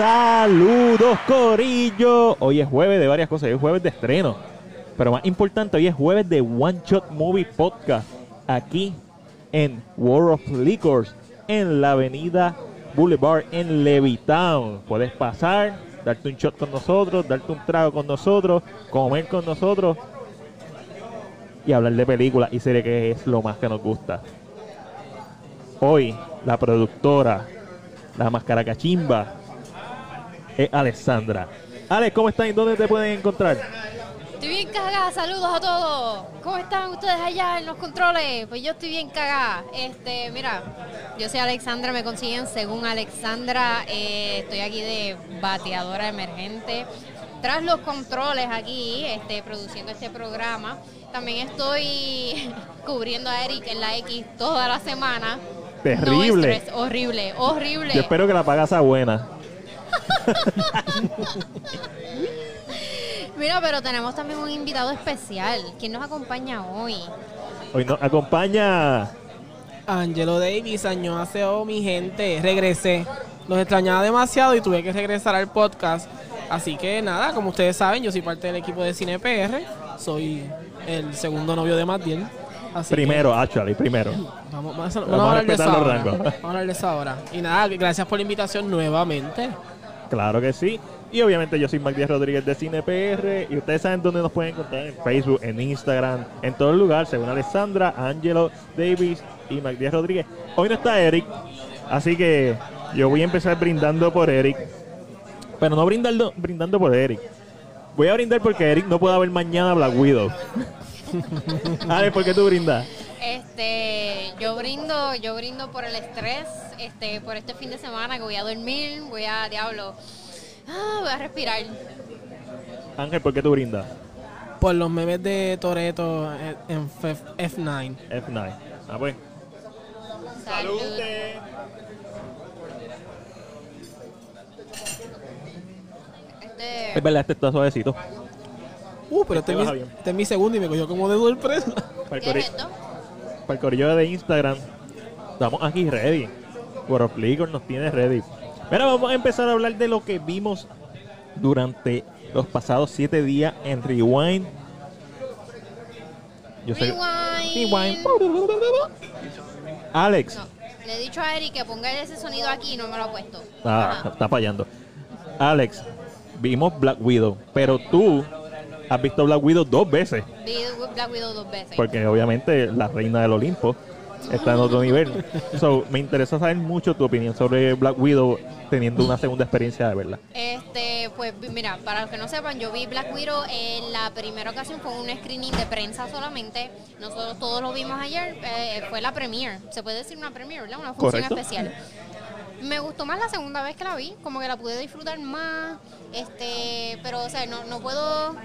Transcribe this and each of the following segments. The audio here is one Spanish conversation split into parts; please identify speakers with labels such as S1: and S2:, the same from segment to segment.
S1: Saludos, Corillo. Hoy es jueves de varias cosas. Hoy es jueves de estreno. Pero más importante, hoy es jueves de One Shot Movie Podcast. Aquí en World of Liquors, en la avenida Boulevard en Levittown. Puedes pasar, darte un shot con nosotros, darte un trago con nosotros, comer con nosotros y hablar de películas y series que es lo más que nos gusta. Hoy, la productora, la máscara cachimba, es Alessandra. Alex, ¿cómo están y dónde te pueden encontrar?
S2: Estoy bien cagada, saludos a todos. ¿Cómo están ustedes allá en los controles? Pues yo estoy bien cagada. Este, mira, yo soy Alexandra, me consiguen según Alexandra. eh, estoy aquí de bateadora emergente. Tras los controles aquí, este, produciendo este programa. También estoy cubriendo a Eric en la X toda la semana.
S1: Terrible.
S2: No horrible, horrible.
S1: Yo espero que la paga sea buena.
S2: Mira, pero tenemos también un invitado especial. ¿Quién nos acompaña hoy?
S1: Hoy nos acompaña
S3: Angelo Davis, año hace oh, mi gente, regresé. Los extrañaba demasiado y tuve que regresar al podcast. Así que nada, como ustedes saben, yo soy parte del equipo de Cine PR. Soy el segundo novio de Matiel. Así que
S1: primero, actually, primero.
S3: vamos, vamos a,
S1: Vamos
S3: vamos
S1: a
S3: a hablar de eso
S1: respetar los
S3: ahora.
S1: rangos.
S3: Vamos a hablar de eso ahora. Y nada, gracias por la invitación nuevamente.
S1: Claro que sí. Y obviamente yo soy Magdiel Rodríguez de Cine PR y ustedes saben dónde nos pueden encontrar en Facebook, en Instagram, en todo el lugar, según Alessandra, Angelo, Davis y Magdiel Rodríguez. Hoy no está Eric, así que yo voy a empezar brindando por Eric. Pero no brindando, brindando por Eric. Voy a brindar porque Eric no puede ver mañana Black Widow. Ale, ¿por qué tú brindas?
S2: Este, yo brindo, yo brindo por el estrés, este, por este fin de semana que voy a dormir, voy a diablo, ah, voy a respirar.
S1: Ángel, ¿por qué tú brindas?
S3: Por los memes de Toreto en F- F9.
S1: F9. Ah, pues.
S2: Salud. Este,
S1: Es verdad, este está suavecito.
S3: Uh, pero este,
S1: Este
S3: mi,
S1: bien.
S3: este es mi segundo y me cogió como de sorpresa.
S2: ¿Qué es esto?
S1: Para el corillo de Instagram, estamos aquí ready. World of Liquor nos tiene ready. Mira, vamos a empezar a hablar de lo que vimos durante los pasados siete días en Rewind. Yo sé-
S2: Rewind.
S1: Rewind. Alex.
S2: No, le he dicho a Eric que ponga ese sonido aquí y no me lo ha puesto.
S1: Ah,
S2: Ajá.
S1: está fallando. Alex, vimos Black Widow, pero tú has visto Black Widow dos veces.
S2: Vi Black Widow dos veces.
S1: Porque obviamente la reina del Olimpo está en otro nivel. So, me interesa saber mucho tu opinión sobre Black Widow teniendo una segunda experiencia de verla.
S2: Este, pues mira, para los que no sepan, yo vi Black Widow en la primera ocasión fue un screening de prensa solamente. Nosotros todos lo vimos ayer, eh, fue la premiere, se puede decir una premiere, ¿verdad? Una función
S1: Correcto.
S2: especial. Me gustó más la segunda vez que la vi, como que la pude disfrutar más, este, pero o sea, no, no puedo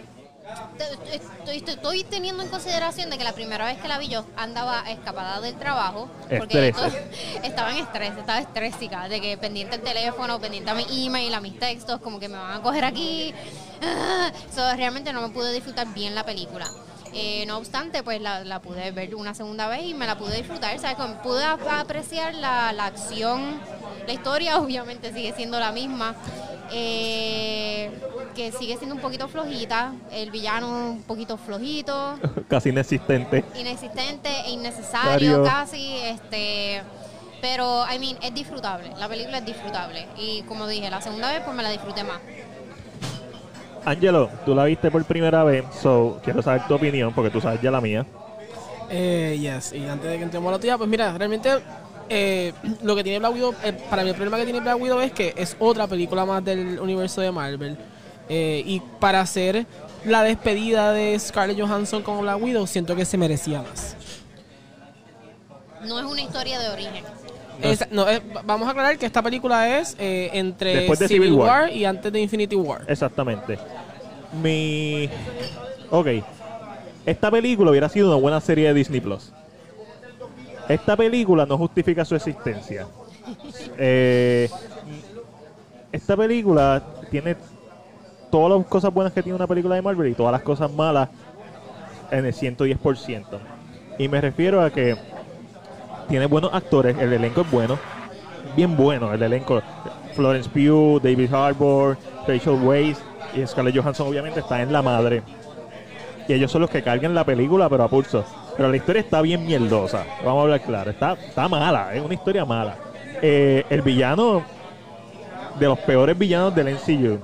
S2: Estoy, estoy- estoy teniendo en consideración de que la primera vez que la vi yo andaba escapada del trabajo porque estaba en estrés, estaba estrésica, de que pendiente el teléfono, pendiente a mi email, a mis textos, como que me van a coger aquí. Ah, so, realmente no me pude disfrutar bien la película. Eh, no obstante, pues la, la pude ver una segunda vez y me la pude disfrutar, ¿sabes? Como Pude ap- apreciar la, la acción, la historia obviamente sigue siendo la misma, eh, que sigue siendo un poquito flojita, el villano un poquito flojito,
S1: Casi inexistente.
S2: inexistente e innecesario
S1: Mario.
S2: casi, este... Pero, I mean, es disfrutable. La película es disfrutable. Y como dije, la segunda vez pues me la disfruté más.
S1: Angelo, tú la viste por primera vez, so quiero saber tu opinión porque tú sabes ya la mía.
S3: Eh, yes, y antes de que entremos a la tuya, pues mira, realmente eh, lo que tiene Black Widow, eh, para mí el problema que tiene Black Widow es que es otra película más del universo de Marvel. Eh, y para hacer la despedida de Scarlett Johansson con Black Widow, siento que se merecía más.
S2: No es una historia de origen.
S1: No.
S3: Vamos a aclarar que esta película es eh, entre
S1: Después de
S3: Civil,
S1: Civil War.
S3: War. y antes de Infinity War.
S1: Exactamente. Mi. Ok. Esta película hubiera sido una buena serie de Disney Plus. Esta película no justifica su existencia. Eh, esta película tiene todas las cosas buenas que tiene una película de Marvel y todas las cosas malas en el 110%. Y me refiero a que tiene buenos actores, el elenco es bueno, bien bueno el elenco. Florence Pugh, David Harbour, Rachel Weisz y Scarlett Johansson obviamente está en la madre. Y ellos son los que cargan la película, pero a pulso. Pero la historia está bien mierdosa. Vamos a hablar claro. Está, está mala, es una historia mala. Eh, el villano, de los peores villanos del MCU.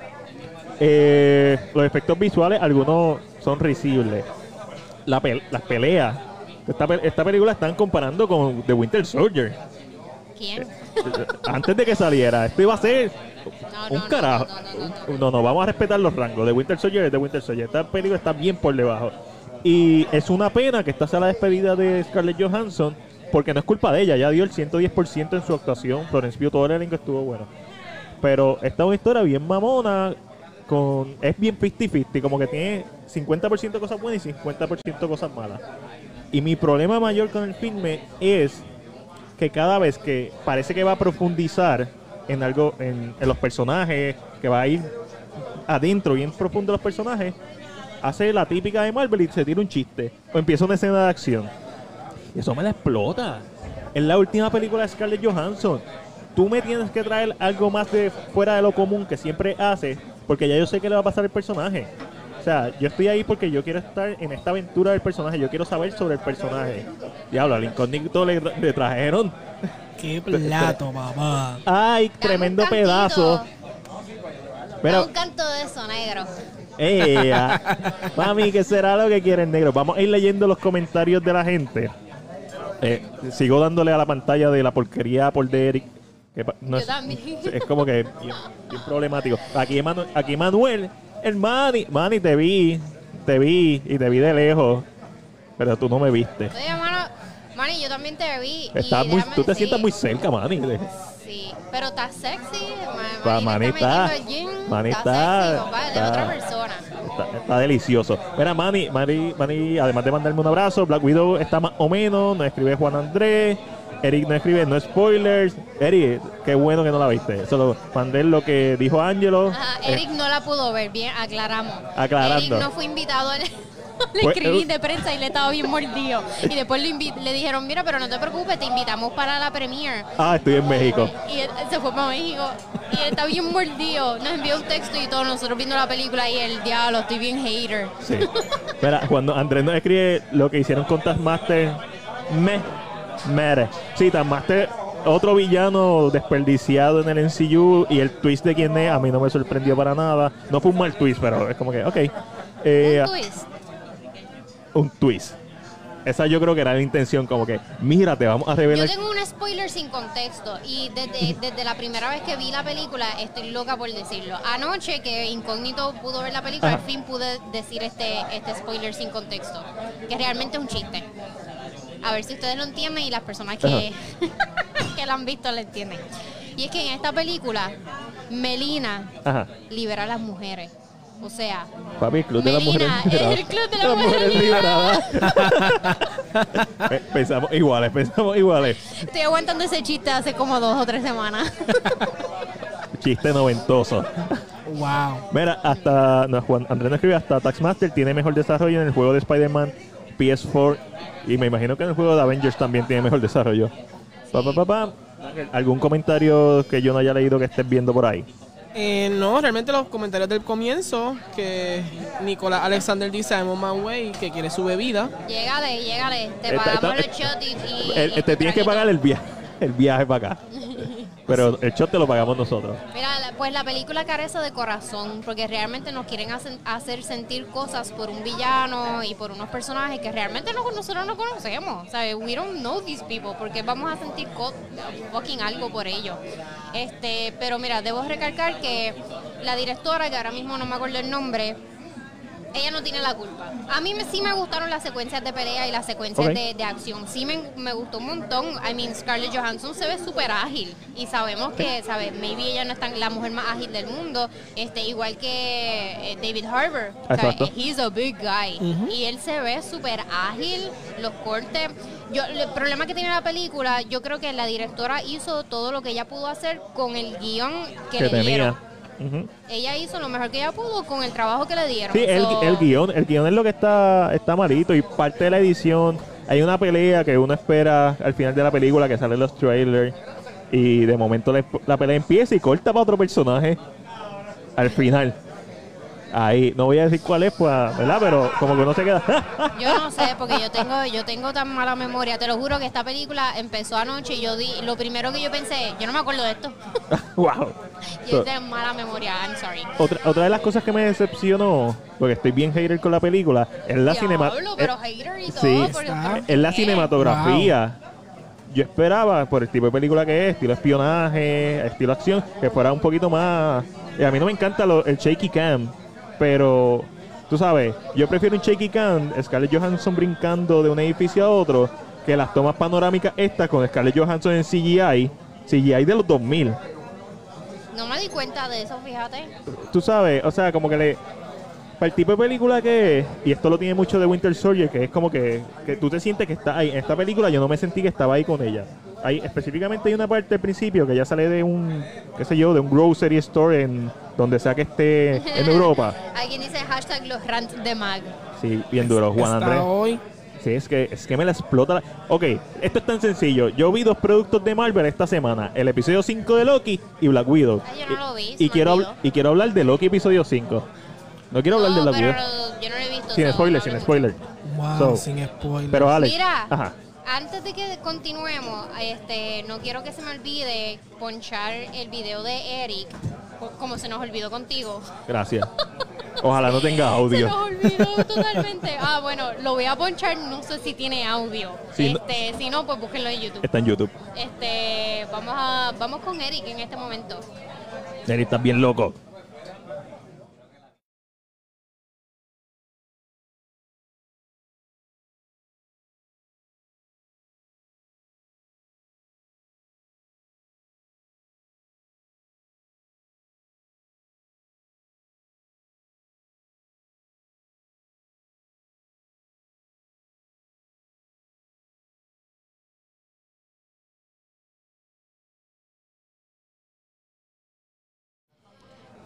S1: Eh, los efectos visuales, algunos son risibles. La las peleas. Esta, pe- esta película están comparando con The Winter Soldier.
S2: ¿Quién?
S1: Antes de que saliera, esto iba a ser
S2: No,
S1: un
S2: no,
S1: carajo.
S2: no, no, no, no.
S1: Vamos a respetar los rangos. De Winter Soldier es de Winter Soldier. Esta película está bien por debajo. Y es una pena que esta sea la despedida de Scarlett Johansson, porque no es culpa de ella. Ya dio el 110% en su actuación. Florence Pugh, todo el elenco estuvo bueno. Pero esta es una historia bien mamona. Con, es bien 50-50, como que tiene 50% cosas buenas y 50% cosas malas. Y mi problema mayor con el filme es que cada vez que parece que va a profundizar en algo, en, los personajes, que va a ir adentro, bien profundo los personajes, hace la típica de Marvel y se tira un chiste. O empieza una escena de acción. Y eso me la explota. Es la última película de Scarlett Johansson. Tú me tienes que traer algo más de fuera de lo común que siempre hace, porque ya yo sé qué le va a pasar al personaje. O sea, yo estoy ahí porque yo quiero estar en esta aventura del personaje. Yo quiero saber sobre el personaje. Diablo, al incógnito le, le trajeron.
S3: Qué plato, papá.
S1: Ay, tremendo pedazo. Pero,
S2: un canto de eso, negro.
S1: Ella, mami, ¿qué será lo que quiere el negro? Vamos a ir leyendo los comentarios de la gente. Eh, sigo dándole a la pantalla de la porquería por de Eric. que
S2: Yo
S1: es,
S2: también.
S1: es como que bien, bien problemático. Aquí, Emanu- aquí Manuel, el Manny, Manny, te vi, te vi y te vi de lejos, pero tú no me viste.
S2: Oye, Manny, yo también te vi. y
S1: Estás muy,
S2: déjame
S1: tú te sientas muy cerca, Manny.
S2: Sí, pero estás sexy.
S1: Manny está-
S2: está gym,
S1: Manny
S2: está
S1: está-
S2: sexy,
S1: está-
S2: otra persona.
S1: Está, está delicioso. Mira, Manny, Manny, Manny, además de mandarme un abrazo, Black Widow está más o menos, nos escribe Juan Andrés, Eric no escribe, no spoilers. Eric, qué bueno que no la viste. Solo mandé lo que dijo Angelo.
S2: Ajá,
S1: Eh,
S2: Eric no la pudo ver, bien, aclaramos.
S1: Aclarando.
S2: Eric no fue invitado al, al
S1: Pues,
S2: screening
S1: eh,
S2: de prensa y le estaba bien mordido. Y después lo le dijeron, mira, pero no te preocupes, te invitamos para la premiere.
S1: ah, estoy en México.
S2: Y él se fue para México y él está bien mordido. Nos envió un texto y todo, nosotros viendo la película y el diablo, estoy bien hater.
S1: Sí. Mira, cuando Andrés nos escribe lo que hicieron con Taskmaster, me, mere. Sí, Taskmaster, otro villano desperdiciado en el MCU y el twist de quién es, a mí no me sorprendió para nada. No fue un mal twist, pero es como que, ok. Eh,
S2: Un twist.
S1: Un twist. Esa yo creo que era la intención, como que, mira, te vamos a revelar.
S2: Yo tengo un spoiler sin contexto y desde, desde la primera vez que vi la película estoy loca por decirlo. Anoche que Incógnito pudo ver la película,
S1: Ajá.
S2: al fin pude decir este, este spoiler sin contexto, que realmente es un chiste. A ver si ustedes lo entienden y las personas que, que la han visto lo entienden. Y es que en esta película, Melina
S1: Ajá.
S2: libera a las mujeres. O sea,
S1: Papi, el club de las mujeres
S2: Melina,
S1: liberadas.
S2: es el club de mujeres
S1: liberadas. Eh, pensamos iguales, pensamos iguales.
S2: estoy aguantando ese chiste hace como dos o tres semanas.
S1: Chiste noventoso.
S3: Wow.
S1: Mira, hasta no, Juan Andrés nos escribe hasta Taxmaster tiene mejor desarrollo en el juego de Spider-Man PS4 y me imagino que en el juego de Avengers también tiene mejor desarrollo. Pa, pa, pa, pa. ¿Algún comentario que yo no haya leído que estés viendo por ahí?
S3: Eh, no, realmente los comentarios del comienzo, que Nicolás Alexander dice I'm on my way, que quiere su bebida.
S2: Llégale, llégale. Te pagamos los shots y, y- y
S1: te tienes que pagar el viaje, el viaje para acá. Pero el shot te lo pagamos nosotros.
S2: Mira, pues la película carece de corazón porque realmente nos quieren hacer sentir cosas por un villano y por unos personajes que realmente no, nosotros no conocemos. ¿sabes? We don't know these people porque vamos a sentir fucking algo por ellos. Este, pero mira, debo recalcar que la directora, que ahora mismo no me acuerdo el nombre, ella no tiene la culpa. A mí me, sí me gustaron las secuencias de pelea y las secuencias
S1: Ok.
S2: de, de acción. Sí me, me gustó un montón. I mean, Scarlett Johansson se ve súper ágil. Y sabemos que, ¿sabes? Maybe ella no es tan la mujer más ágil del mundo. este Igual que eh, David Harbour.
S1: Exacto.
S2: He's a big guy. Y él se ve súper ágil. Los cortes. Yo, el problema que tiene la película, yo creo que la directora hizo todo lo que ella pudo hacer con el guion que,
S1: Que
S2: le
S1: tenía.
S2: dieron. Ella hizo lo mejor que ella pudo con el trabajo que le dieron.
S1: Sí, el,
S2: So-
S1: el guion, el guion es lo que está, está malito y parte de la edición. Hay una pelea que uno espera al final de la película que salen los trailers Y de momento la, la pelea empieza y corta para otro personaje al final. Ahí, no voy a decir cuál es, pues, ¿verdad? Pero como que no se queda.
S2: Yo no sé, porque yo tengo, yo tengo tan mala memoria. Te lo juro que esta película empezó anoche y yo di, lo primero que yo pensé, yo no me acuerdo de esto.
S1: wow.
S2: Yo tengo mala memoria, I'm sorry.
S1: Otra, otra de las cosas que me decepcionó, porque estoy bien hater con la película, es la cinema-
S2: Diablo, pero hater y todo.
S1: sí.
S2: porque-
S3: Está.
S2: ¿por
S1: es la cinematografía. Yo esperaba, por el tipo de película que es, estilo espionaje, estilo acción, que fuera un poquito más... a mí no me encanta lo- el shaky cam, pero tú sabes, yo prefiero un shaky cam, Scarlett Johansson brincando de un edificio a otro, que las tomas panorámicas estas con Scarlett Johansson en CGI, CGI de los 2000.
S2: No me di cuenta de eso, fíjate.
S1: tú sabes, o sea, como que le. Para el tipo de película que es, y esto lo tiene mucho de Winter Soldier, que es como que, que tú te sientes que está ahí. En esta película yo no me sentí que estaba ahí con ella. Hay, específicamente hay una parte al principio que ya sale de un, qué sé yo, de un grocery store en donde sea que esté en Europa.
S2: Alguien dice hashtag los rants de Mag.
S1: Sí, bien duro, Juan Andrés.
S3: hoy.
S1: Sí, es que, es que me la explota. la- Ok, esto es tan sencillo. Yo vi dos productos de Marvel esta semana: el episodio 5 de Loki y Black Widow.
S2: Ay, yo no lo vi,
S1: Y, y quiero, habl- y quiero hablar de Loki episodio 5. No quiero hablar de Black
S2: pero
S1: Widow.
S2: yo no lo he visto.
S1: Sin spoiler,
S2: no
S1: sin spoiler.
S3: Wow,
S1: So,
S3: sin spoiler.
S1: Pero Alex,
S2: Mira,
S1: ajá.
S2: Antes de que continuemos, este, no quiero que se me olvide ponchar el video de Eric, co- como se nos olvidó contigo.
S1: Gracias. Ojalá no tenga
S2: Se
S1: audio.
S2: nos olvidó totalmente. Ah, bueno, lo voy a ponchar, no sé si tiene audio.
S1: Si no-
S2: este, si no, pues búsquenlo en YouTube.
S1: Está en YouTube.
S2: Este, vamos a, vamos con Eric en este momento.
S1: Eric, estás bien loco.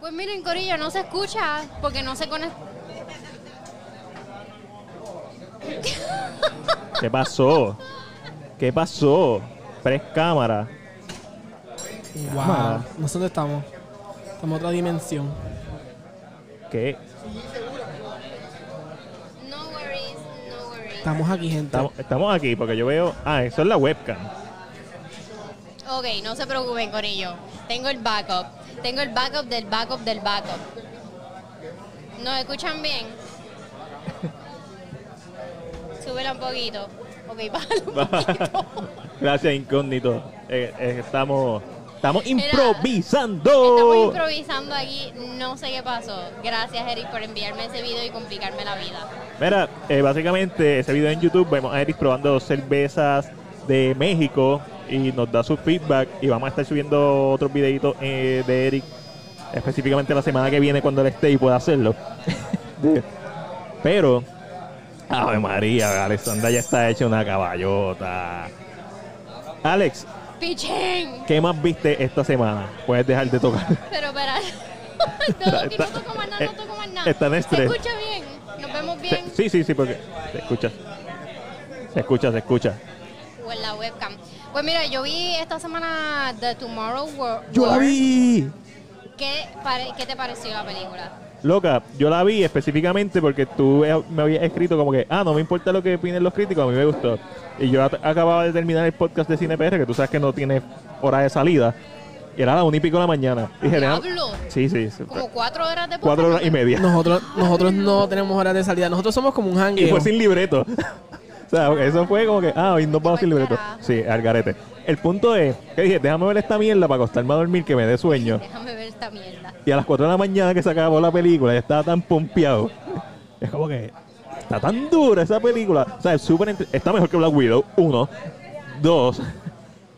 S2: Pues miren, Corillo, no se escucha porque no se conecta.
S1: ¿Qué pasó? ¿Qué pasó? Press cámara.
S3: Wow. Nosotros estamos. Estamos en otra dimensión.
S1: ¿Qué?
S2: No worries, no worries.
S3: Estamos aquí, gente.
S1: Estamos, estamos aquí porque yo veo. Ah, eso es la webcam.
S2: Ok, no se preocupen, Corillo. Tengo el backup. Tengo el backup del backup del backup. ¿Nos escuchan bien? Súbela un poquito. Ok, un poquito.
S1: Gracias, incógnito. Eh, eh, estamos, estamos improvisando.
S2: Estamos improvisando aquí. No sé qué pasó. Gracias, Eric, por enviarme ese video y complicarme la vida.
S1: Mira, eh, básicamente ese video en YouTube vemos a Eric probando cervezas de México y nos da su feedback y vamos a estar subiendo otros videitos eh, de Eric específicamente la semana que viene cuando él esté y pueda hacerlo. Pero, Ave María, Alexandra ya está hecha una caballota. Alex. ¿qué más viste esta semana? Puedes dejar de tocar.
S2: Pero espera. no, que no toco más nada, no toco más nada.
S1: Está en
S2: ¿Se escucha bien? ¿Nos vemos bien?
S1: Sí, sí, sí, porque se escucha. Se escucha, se escucha.
S2: O en la webcam. Pues mira, yo vi esta semana The Tomorrow War.
S1: ¡Yo la vi!
S2: ¿Qué, pare- ¿Qué te pareció la película?
S1: Loca, yo la vi específicamente porque tú eh, me habías escrito como que, ah, no me importa lo que opinen los críticos, a mí me gustó. Y yo at- acababa de terminar el podcast de Cine PR, que tú sabes que no tiene hora de salida. Y era a las una y pico de la mañana. Y dije. Sí, sí. sí.
S2: Como cuatro horas de
S1: Cuatro horas y media.
S3: Nosotros, nosotros no tenemos horas de salida. Nosotros somos como un
S1: Y
S3: hangueo.
S1: fue sin libreto. O sea, eso fue como que, ah, hoy nos vamos sin
S2: Pues
S1: libreto. Sí, al garete. El punto es que dije, déjame ver esta mierda para acostarme a dormir que me dé sueño.
S2: Déjame ver esta mierda.
S1: Y a las 4 de la mañana que se acabó la película, ya estaba tan pompeado. Es como que está tan dura esa película. O sea, es súper entre- está mejor que Black Widow, uno. Dos,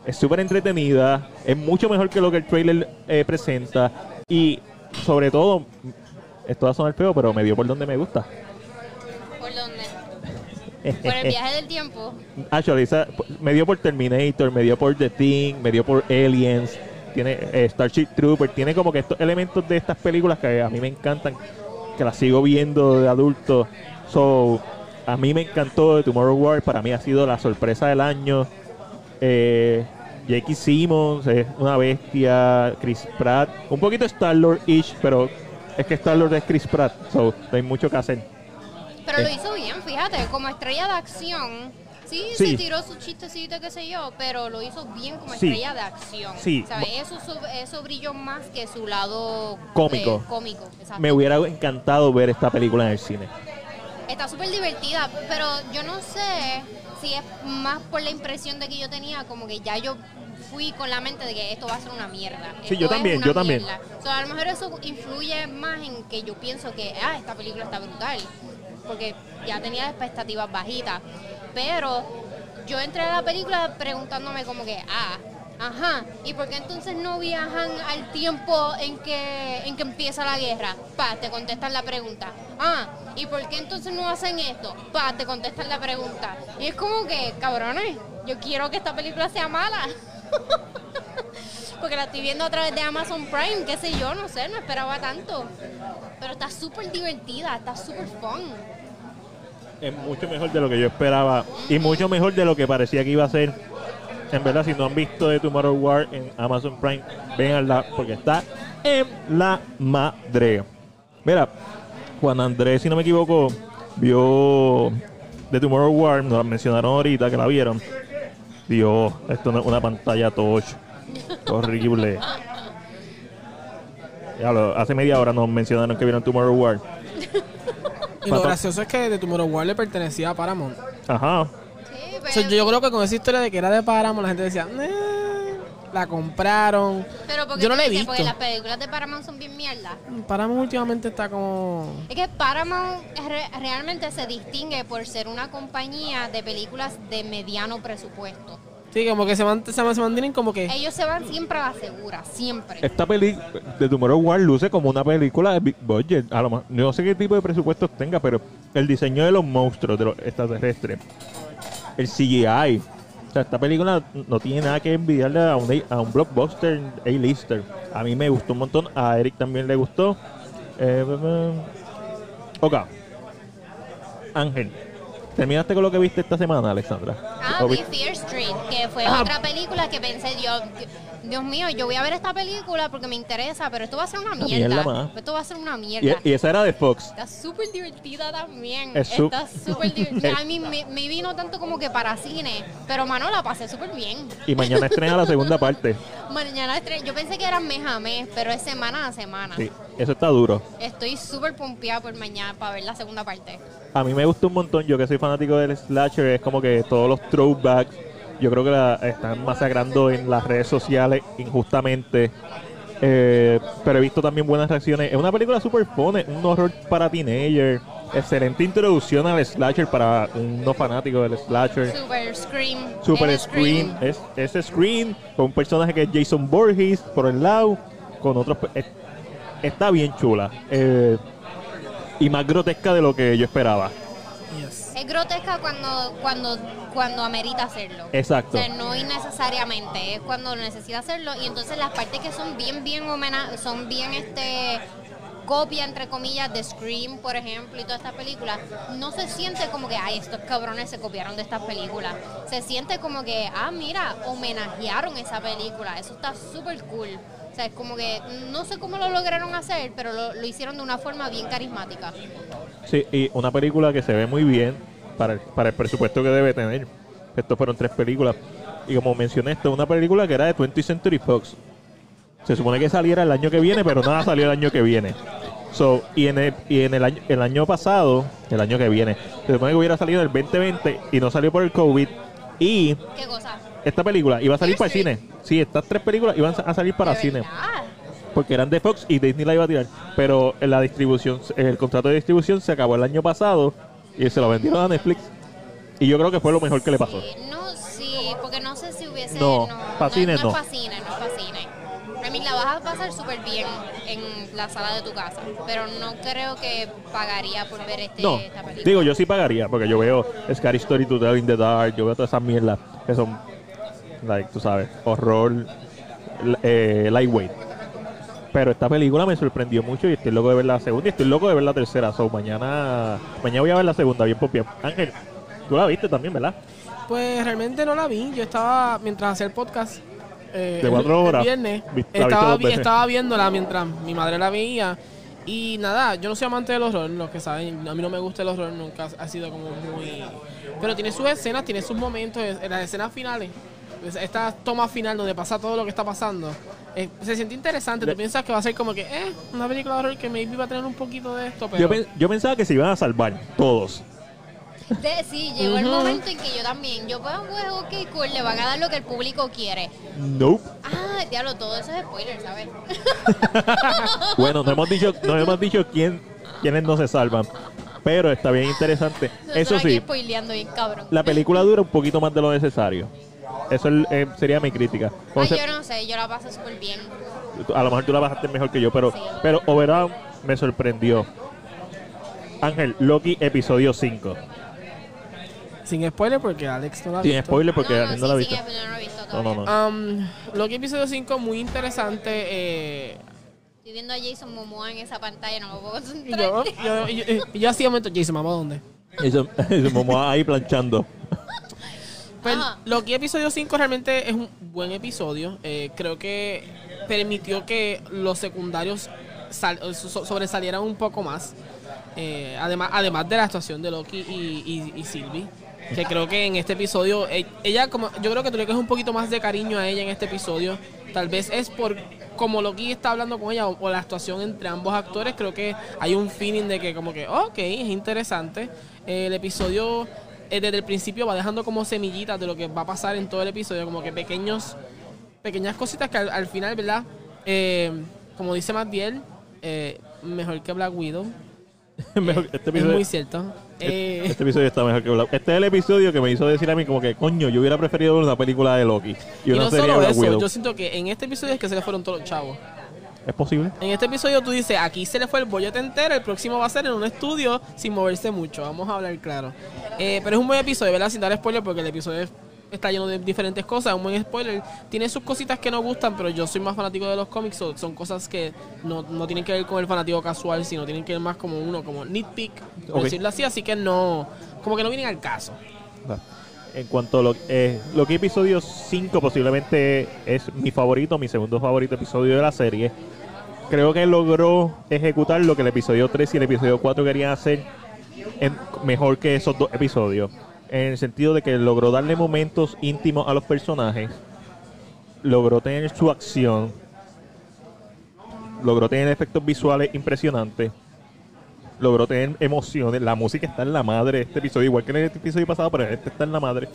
S1: es súper entretenida. Es mucho mejor que lo que el trailer eh, presenta. Y sobre todo, esto va a sonar feo, pero me dio por donde me gusta.
S2: ¿Por el viaje del tiempo.
S1: Actually, esa- me dio por Terminator, me dio por The Thing, me dio por Aliens, tiene eh, Starship Trooper, tiene como que estos elementos de estas películas que a mí me encantan, que las sigo viendo de adulto. So, a mí me encantó de Tomorrow War, para mí ha sido la sorpresa del año. Eh, J.K. Simmons una bestia, Chris Pratt, un poquito Star-Lord-ish, pero es que Star-Lord es Chris Pratt, so hay mucho que hacer.
S2: Pero lo hizo bien, fíjate, como estrella de acción. Sí,
S1: Sí.
S2: se tiró su chistecito, qué sé yo, pero lo hizo bien como
S1: Sí.
S2: estrella de acción.
S1: Sí.
S2: ¿Sabes? Eso, eso brilló más que su lado
S1: Cómico.
S2: eh, cómico. exacto.
S1: Me hubiera encantado ver esta película en el cine.
S2: Está súper divertida, pero yo no sé si es más por la impresión de que yo tenía, como que ya yo fui con la mente de que esto va a ser una mierda.
S1: Sí,
S2: Esto
S1: yo también, yo también.
S2: mierda. So, a lo mejor eso influye más en que yo pienso que, ah, esta película está brutal, porque ya tenía expectativas bajitas. Pero yo entré a la película preguntándome como que, ah, ajá, ¿y por qué entonces no viajan al tiempo en que, en que empieza la guerra? Pa, te contestan la pregunta. Ah, ¿y por qué entonces no hacen esto? Pa, te contestan la pregunta. Y es como que, cabrones, yo quiero que esta película sea mala. Porque la estoy viendo a través de Amazon Prime, qué sé yo, no sé, no esperaba tanto. Pero está súper divertida, está súper fun.
S1: Es mucho mejor de lo que yo esperaba y mucho mejor de lo que parecía que iba a ser. En verdad, si no han visto de Tomorrow War en Amazon Prime, véanla porque está en la madre. Mira, Juan Andrés, si no me equivoco, vio de Tomorrow War, nos la mencionaron ahorita que la vieron. Dios, esto no es una pantalla touch. Horrible. Hace media hora nos mencionaron que vieron Tomorrow War.
S3: Y lo gracioso es que The Tomorrow War le pertenecía a Paramount.
S1: Ajá.
S2: Sí,
S3: O
S2: pero,
S3: sea, yo, creo que con esa historia de que era de Paramount, la gente decía, "Nah, la compraron.
S2: pero porque
S3: yo no la he
S2: dices,
S3: visto.
S2: Porque las películas de Paramount son bien mierda.
S3: Paramount últimamente está como...
S2: Es que Paramount re- realmente se distingue por ser una compañía de películas de mediano presupuesto.
S3: Sí, como que se, man- se, se mantienen como que...
S2: Ellos se van siempre a la segura, siempre.
S1: Esta película de Tomorrow War luce como una película de big budget. A lo mejor- no sé qué tipo de presupuestos tenga, pero el diseño de los monstruos, de los extraterrestres, el CGI. O sea, esta película no tiene nada que envidiarle a un, a un blockbuster A-lister. A mí me gustó un montón, a Eric también le gustó. Eh, ok. Ángel, ¿terminaste con lo que viste esta semana, Alexandra?
S2: Ah,
S1: ¿O
S2: vi
S1: vi-
S2: Fear Street, que fue
S1: Ah.
S2: otra película que pensé yo, Dios mío, yo voy a ver esta película porque me interesa, pero esto va a ser una
S1: Una
S2: mierda.
S1: mierda más.
S2: Esto va a ser una mierda.
S1: y esa era de Fox.
S2: Está súper divertida también.
S1: Es
S2: Está súper divertida. A mí me, me vino tanto como que para cine, pero mano, la pasé súper bien.
S1: Y mañana estrena la segunda parte.
S2: Mañana estre- yo pensé que era mes a mes, pero es semana a semana.
S1: Sí, eso está duro.
S2: Estoy súper pompeada por mañana para ver la segunda parte.
S1: A mí me gustó un montón. Yo que soy fanático del slasher, es como que todos los throwbacks, yo creo que la están masacrando en las redes sociales injustamente. Eh, pero he visto también buenas reacciones. Es una película super fun, es un horror para teenagers. Excelente introducción al slasher para unos fanáticos del slasher.
S2: Super Scream.
S1: Super
S2: El
S1: Screen, es, es Screen, con un personaje que es Jason Borges por el lado, con otros. es- está bien chula. eh, y más grotesca de lo que yo esperaba.
S3: Yes.
S2: Es grotesca cuando, cuando, cuando amerita hacerlo.
S1: Exacto.
S2: O sea, no innecesariamente, es cuando necesita hacerlo. Y entonces las partes que son bien, bien son bien este copia entre comillas de Scream, por ejemplo, y todas estas películas, no se siente como que, ay, estos cabrones se copiaron de estas películas. Se siente como que, ah, mira, homenajearon esa película. Eso está súper cool. Sea, es como que no sé cómo lo lograron hacer, pero lo, lo hicieron de una forma bien carismática.
S1: Sí, y una película que se ve muy bien para el, para el presupuesto que debe tener. Estos fueron tres películas. Y como mencioné, esto es una película que era de 20th Century Fox. Se supone que saliera el año que viene, pero nada salió el año que viene. So, y en, el, y en el, año, el año pasado, el año que viene, se supone que hubiera salido en el 2020 y no salió por el COVID. Y
S2: ¿Qué cosa?
S1: Esta película iba a salir para el cine. Sí, estas tres películas iban a salir para
S2: ¿De
S1: cine. Porque eran de Fox y Disney la iba a tirar. Pero la distribución, el contrato de distribución se acabó el año pasado y se lo vendieron a Netflix. Y yo creo que fue lo mejor que le pasó.
S2: Sí, no, sí, porque no sé si hubiese.
S1: No,
S2: No,
S1: cine
S2: no.
S1: no.
S2: es cine, no es cine. A mí la vas a pasar súper bien en la sala de tu casa, pero no creo que pagaría por ver este,
S1: No,
S2: esta película.
S1: digo, yo sí pagaría, porque yo veo Scary Story to Tell in the Dark, yo veo todas esas mierdas que son, like, tú sabes, horror, eh, lightweight. Pero esta película me sorprendió mucho y estoy loco de ver la segunda y estoy loco de ver la tercera. So, mañana, mañana voy a ver la segunda, bien por bien. Ángel, tú la viste también, ¿verdad?
S3: Pues realmente no la vi. Yo estaba, mientras hacía el podcast, eh,
S1: De cuatro
S3: el
S1: horas.
S3: viernes. Estaba, vi- estaba viéndola mientras mi madre la veía. Y nada, yo no soy amante del horror, los que saben, a mí no me gusta el horror, nunca ha sido como muy... Pero tiene sus escenas, tiene sus momentos, en las escenas finales, es- esta toma final donde pasa todo lo que está pasando, eh, se siente interesante,
S1: Le-
S3: tú piensas que va a ser como que, eh, una película de horror que maybe va a tener un poquito de esto, pero...
S1: Yo, pen- yo pensaba que se iban a salvar todos.
S2: De- sí, llegó el momento en que yo también, yo pues, pues, ok, cool, le van a dar lo que el público quiere.
S1: Nope.
S2: Ah, diablo, todo eso es spoiler, ¿sabes?
S1: Bueno, no hemos dicho, no hemos dicho quién, quiénes no se salvan. Pero está bien interesante. Eso
S2: Nosotros
S1: sí,
S2: spoileando bien cabrón.
S1: la película dura un poquito más de lo necesario. Eso es- eh, sería mi crítica.
S2: Ay, yo no sé, yo la paso súper bien.
S1: a lo mejor tú la bajaste mejor que yo, pero,
S2: Sí.
S1: pero overall me sorprendió. Ángel, Loki episodio 5.
S3: Sin spoiler porque Alex no la ha
S1: Sin
S3: visto.
S1: spoiler porque
S2: no, no, sí,
S1: no la ha
S2: sí,
S1: visto.
S2: yo no lo he visto
S1: No, no, no.
S3: Um, Loki episodio 5, muy interesante. Eh,
S2: Estoy viendo a Jason Momoa en esa pantalla, no me puedo concentrar.
S3: yo, yo, yo, y yo así momento, Jason, ¿vamos a dónde?
S1: Eso, eso, Momoa ahí planchando.
S3: Pues
S2: Ajá.
S3: Loki episodio 5 realmente es un buen episodio. Eh, creo que permitió que los secundarios sal- so- sobresalieran un poco más. Eh, además, además de la actuación de Loki y, y, y Sylvie. Que creo que en este episodio, eh, ella como, yo creo que tú le un poquito más de cariño a ella en este episodio. Tal vez es por como Loki está hablando con ella o, o la actuación entre ambos actores. Creo que hay un feeling de que como que, ok, es interesante. Eh, el episodio eh, desde el principio va dejando como semillitas de lo que va a pasar en todo el episodio, como que pequeños, pequeñas cositas que al, al final, ¿verdad? Eh, como dice Matiel, eh, mejor que Black Widow.
S1: Mejor- este,
S3: Es
S1: episodio,
S3: muy cierto. Eh,
S1: este episodio está mejor que Black Este es el episodio que me hizo decir a mí como que, coño, yo hubiera preferido ver una película de Loki. Y
S3: y
S1: una
S3: no
S1: serie de
S3: solo
S1: Black
S3: eso,
S1: Widow.
S3: yo siento que en este episodio es que se le fueron todos los chavos.
S1: ¿Es posible?
S3: En este episodio tú dices, aquí se le fue el bollete entero, el próximo va a ser en un estudio sin moverse mucho, vamos a hablar claro. Eh, pero es un buen episodio, ¿verdad? Sin dar spoiler porque el episodio es- está lleno de diferentes cosas, un buen spoiler. Tiene sus cositas que no gustan, pero yo soy más fanático de los cómics, so- son cosas que no, no tienen que ver con el fanático casual, sino tienen que ver más como uno, como nitpick, por decirlo así, así que no, como que no vienen al caso.
S1: En cuanto a lo, eh, lo que episodio 5 posiblemente es mi favorito, mi segundo favorito episodio de la serie. Creo que logró ejecutar lo que el episodio 3 y el episodio 4 querían hacer mejor que esos dos episodios. En el sentido de que logró darle momentos íntimos a los personajes, logró tener su acción, logró tener efectos visuales impresionantes, logró tener emociones. La música está en la madre de este episodio, igual que en el episodio pasado, pero este está en la madre.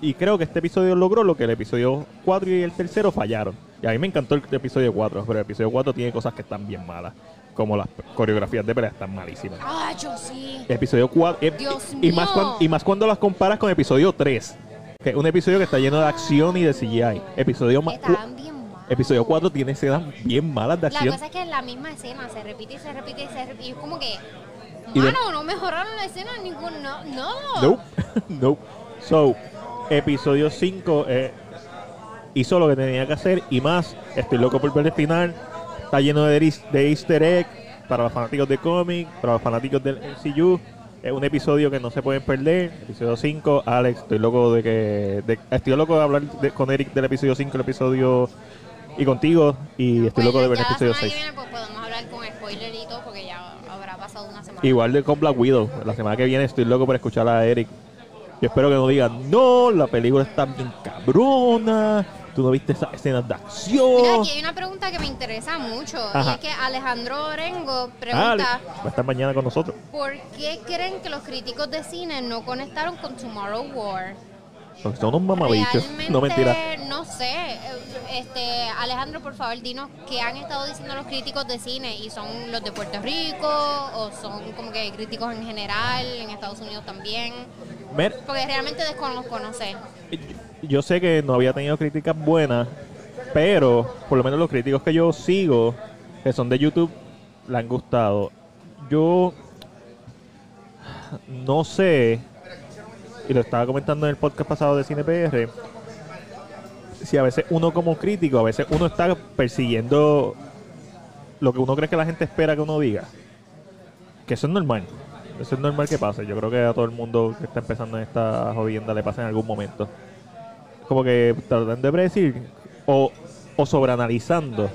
S1: Y creo que este episodio logró lo que el episodio 4 y el tercero fallaron. Y a mí me encantó el episodio 4, pero el episodio 4 tiene cosas que están bien malas, como las coreografías de pelea están malísimas.
S2: Ah, yo sí.
S1: El episodio 4, eh,
S2: Dios
S1: y, y más
S2: mío.
S1: cuan- y más cuando las comparas con episodio 3, que es un episodio que está lleno de acción y de CGI. Episodio,
S2: mal.
S1: episodio 4 tiene escenas bien malas de
S2: La
S1: acción.
S2: cosa es que es la misma escena, se repite y se repite y se repite. Y es como que,
S1: Y de-
S2: no mejoraron la escena ningún, no, no.
S1: Nope. nope. So, episodio 5 eh, hizo lo que tenía que hacer y más. Estoy loco por ver el final. Está lleno de, de easter egg para los fanáticos de cómic, para los fanáticos del MCU. Es un episodio que no se pueden perder. Episodio 5. Alex, estoy loco de que. de- estoy loco de hablar de- con Eric del episodio 5, el episodio. Y contigo. Y estoy
S2: Pues
S1: loco de ver el episodio
S2: semana
S1: 6.
S2: que viene pues podemos hablar con spoiler y todo porque ya habrá pasado una semana.
S1: Igual de con Black Widow. La semana que viene estoy loco por escuchar a Eric. Yo espero que no digan, no, la película está bien cabrona. Tú no viste esas escenas de
S2: Mira,
S1: acción.
S2: aquí hay una pregunta que me interesa mucho
S1: Ajá.
S2: y es que Alejandro Orengo pregunta
S1: va a estar mañana con nosotros.
S2: ¿por qué creen que los críticos de cine no conectaron con Tomorrow War?
S1: Porque son unos mamabichos. No mentira.
S2: No sé. Este, Alejandro, por favor, dinos qué han estado diciendo los críticos de cine y son los de Puerto Rico o son como que críticos en general en Estados Unidos también,
S1: Mer,
S2: porque realmente desconozco, no sé.
S1: yo sé que no había tenido críticas buenas, pero por lo menos los críticos que yo sigo, que son de YouTube, le han gustado. Yo no sé, y lo estaba comentando en el podcast pasado de Cine PR, si a veces uno como crítico, a veces uno está persiguiendo lo que uno cree que la gente espera que uno diga. Que eso es normal. Eso es normal que pase. Yo creo que a todo el mundo que está empezando en esta jodienda le pasa en algún momento. Como que tratan de predecir o, o sobreanalizando.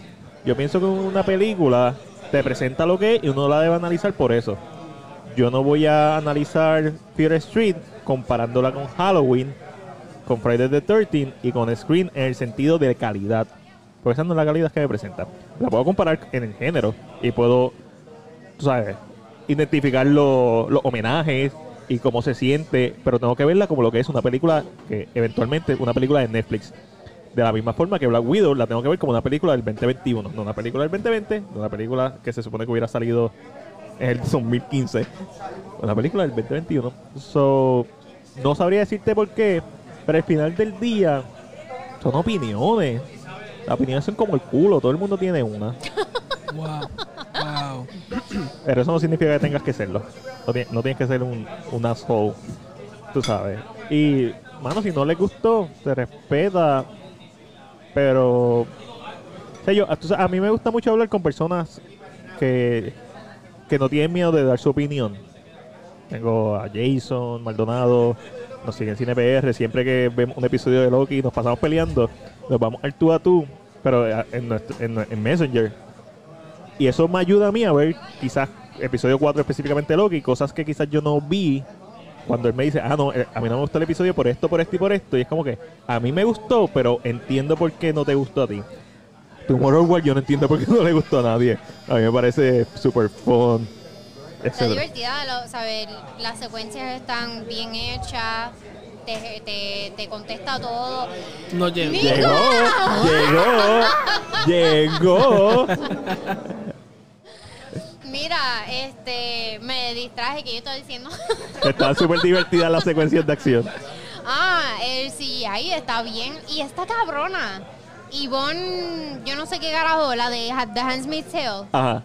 S1: Yo pienso que una película te presenta lo que es y uno la debe analizar por eso. Yo no voy a analizar Fear Street comparándola con Halloween, con Friday the 13 y con Screen en el sentido de calidad. Porque esa no es la calidad que me presenta. La puedo comparar en el género y puedo, tú sabes, identificar lo- los homenajes y cómo se siente, pero tengo que verla como lo que es una película que eventualmente una película de Netflix. De la misma forma que Black Widow la tengo que ver como una película del 2021, no una película del 2020, no una película que se supone que hubiera salido en el 2015, una película del 2021. So, no sabría decirte por qué, pero al final del día son opiniones. Las opiniones son como el culo, todo el mundo tiene una.
S3: Wow. Wow.
S1: Pero eso no significa que tengas que serlo. No, ti- no tienes que ser un, un asshole. Tú sabes. Y, mano, si no le gustó, se respeta. Pero. o sea, yo, sabes, a mí me gusta mucho hablar con personas que, que no tienen miedo de dar su opinión. Tengo a Jason, Maldonado, nos siguen Cine PR. Siempre que vemos un episodio de Loki nos pasamos peleando, nos vamos al tú a tú, pero eh, en, en, en Messenger. Y eso me ayuda a mí a ver quizás episodio 4 específicamente Loki, cosas que quizás yo no vi cuando él me dice, ah, no, eh, a mí no me gustó el episodio por esto, por esto y por esto. Y es como que a mí me gustó, pero entiendo por qué no te gustó a ti. Tomorrow War yo no entiendo por qué no le gustó a nadie. A mí me parece super fun.
S2: Está divertida, lo- ¿sabes? Las secuencias están bien hechas, te, te, te contesta todo.
S3: No.
S2: Mira.
S1: Llegó, llegó, llegó.
S2: Mira, este, me distraje que yo estaba diciendo.
S1: Están súper divertidas las secuencias de acción.
S2: ah, el CGI está bien y está cabrona. Yvonne, yo no sé qué carajo, la de The Handmaid's Tale.
S1: Ajá.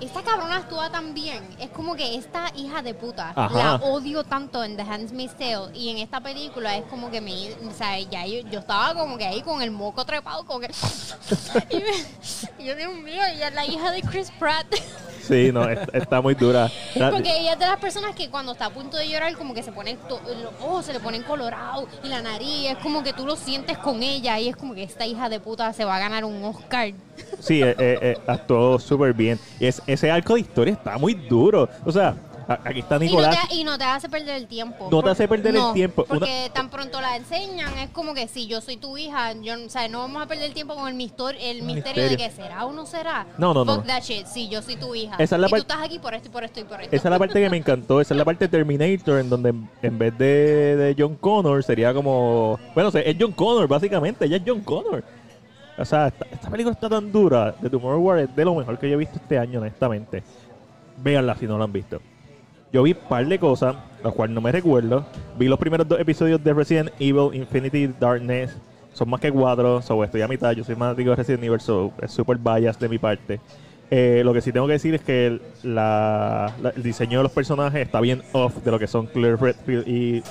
S2: Esta cabrona actúa tan bien. Es como que esta hija de puta
S1: Ajá.
S2: la odio tanto en The Handmaid's Tale y en esta película es como que me, o sea, ya yo, yo estaba como que ahí con el moco trepado, como que y, me- y yo Dios mío, ella es la hija de Chris Pratt.
S1: Sí, no, es- está muy dura.
S2: Porque ella es de las personas que cuando está a punto de llorar como que se pone to- los ojos se le ponen colorados y la nariz es como que tú lo sientes con ella y es como que esta hija de puta se va a ganar un Oscar.
S1: Sí, eh, eh, eh, actuó súper bien. Y es, ese arco de historia está muy duro. O sea, aquí está
S2: Y no,
S1: Nicolás.
S2: te, y no te hace perder el tiempo.
S1: No te hace perder el tiempo. Una-
S2: Porque tan pronto la enseñan, es como que si yo soy tu hija, yo, o sea, no vamos a perder el tiempo con el, mistor- el misterio de
S1: misterio.
S2: que será o no será.
S1: No, no, no.
S2: Fuck that shit, sí, yo soy tu hija.
S1: Esa es la
S2: y tú estás aquí por esto y por esto y por esto.
S1: Esa es la parte que me encantó. Esa es la parte de Terminator, en donde en- en vez de, de John Connor sería como. Bueno, o sea, es John Connor, básicamente. Ella es John Connor. O sea, esta, esta película está tan dura. The Tomorrow War es de lo mejor que yo he visto este año, honestamente. Véanla si no la han visto. Yo vi un par de cosas, las cuales no me recuerdo. Vi los primeros dos episodios de Resident Evil Infinity Darkness. Son más que cuatro, so estoy a mitad. Yo soy fanático de Resident Evil, so es super bias de mi parte. Eh, lo que sí tengo que decir es que el, la- diseño de los personajes está bien off de lo que son Claire Redfield y,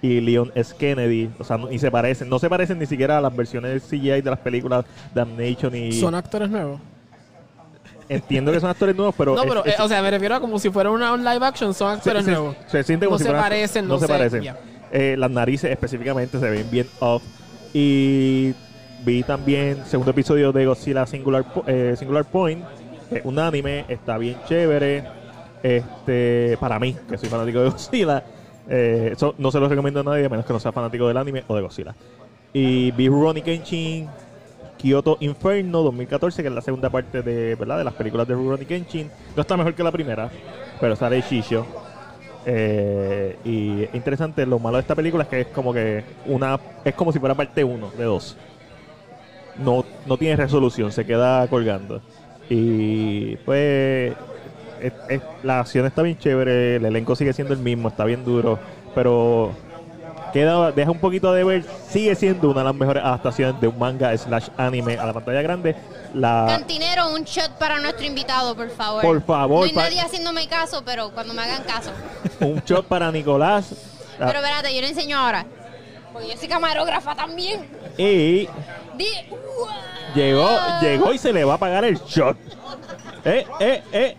S1: y Leon S. Kennedy. O sea, ni se parecen. No se parecen ni siquiera a las versiones CGI de las películas Damnation y...
S3: ¿Son actores nuevos?
S1: Entiendo que son actores nuevos, pero...
S3: no, pero,
S1: es-
S3: eh, o sea, me refiero a como si fuera una un live action, son
S1: se,
S3: actores
S1: se-
S3: nuevos.
S1: se siente como
S3: No
S1: si
S3: se
S1: fueran-
S3: parecen,
S1: no
S3: no
S1: se
S3: se-
S1: parecen. Eh, las narices específicamente se ven bien off. Y vi también segundo episodio de Godzilla Singular, eh, Singular Point. eh, un anime, está bien chévere. Este, para mí, que soy fanático de Godzilla. eso no se lo recomiendo a nadie, a menos que no sea fanático del anime o de Godzilla. Y vi Rurouni Kenshin, Kyoto Inferno 2014, que es la segunda parte de, ¿verdad? de las películas de Rurouni Kenshin. No está mejor que la primera, pero sale Shisho. Eh, y es interesante, lo malo de esta película es que es como que una es como si fuera parte 1 de 2. No, no tiene resolución, se queda colgando. Y pues es- es- la acción está bien chévere, el elenco sigue siendo el mismo, está bien duro, pero queda, deja un poquito de ver, sigue siendo una de las mejores adaptaciones de un manga slash anime a la pantalla grande. La,
S2: Cantinero, un shot para nuestro invitado, por favor.
S1: Por favor,
S2: No hay
S1: pa-
S2: nadie haciéndome caso, pero cuando me hagan caso.
S1: un shot para Nicolás.
S2: Pero espérate, yo le enseño ahora. Porque yo soy camarógrafa también.
S1: y
S2: Di
S1: Llegó, llegó y se le va a pagar el shot. Eh, eh, eh.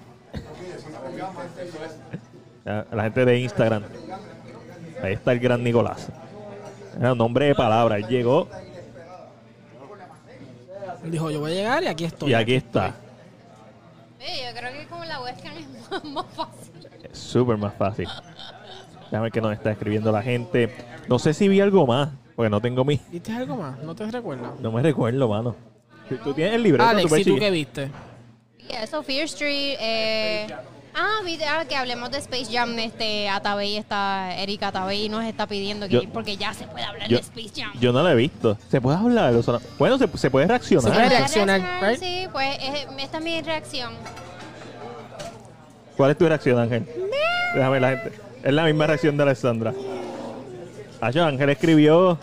S1: La gente de Instagram. Ahí está el gran Nicolás. Era un nombre de palabra. Él llegó.
S3: Él dijo, yo voy a llegar y aquí estoy.
S1: Y aquí está.
S2: Yo creo que con la webcam es más, fácil.
S1: Es súper más fácil. Déjame ver qué nos está escribiendo la gente. No sé si vi algo más, porque no tengo mi...
S3: ¿Viste algo más? ¿No te recuerdas?
S1: No me recuerdo, mano. Tú- tienes el libreto.
S3: Alex, ¿y tú qué viste?
S2: Y eso, Fear Street. Eh, ah, viste, ah, que hablemos de Space Jam. Este, Atabey está, Erika Atabey nos está pidiendo que,
S1: Yo-
S2: porque ya se puede hablar
S1: Yo,
S2: de Space Jam.
S1: yo no la he visto. ¿Se puede hablar? O sea, bueno, se, se puede reaccionar.
S3: Se puede
S2: ¿Puedes
S3: reaccionar, right?
S2: Sí, pues esta es mi reacción.
S1: ¿Cuál es tu reacción, Ángel? Déjame ver la gente. Es la misma reacción de Alessandra. Ayo, Ángel escribió.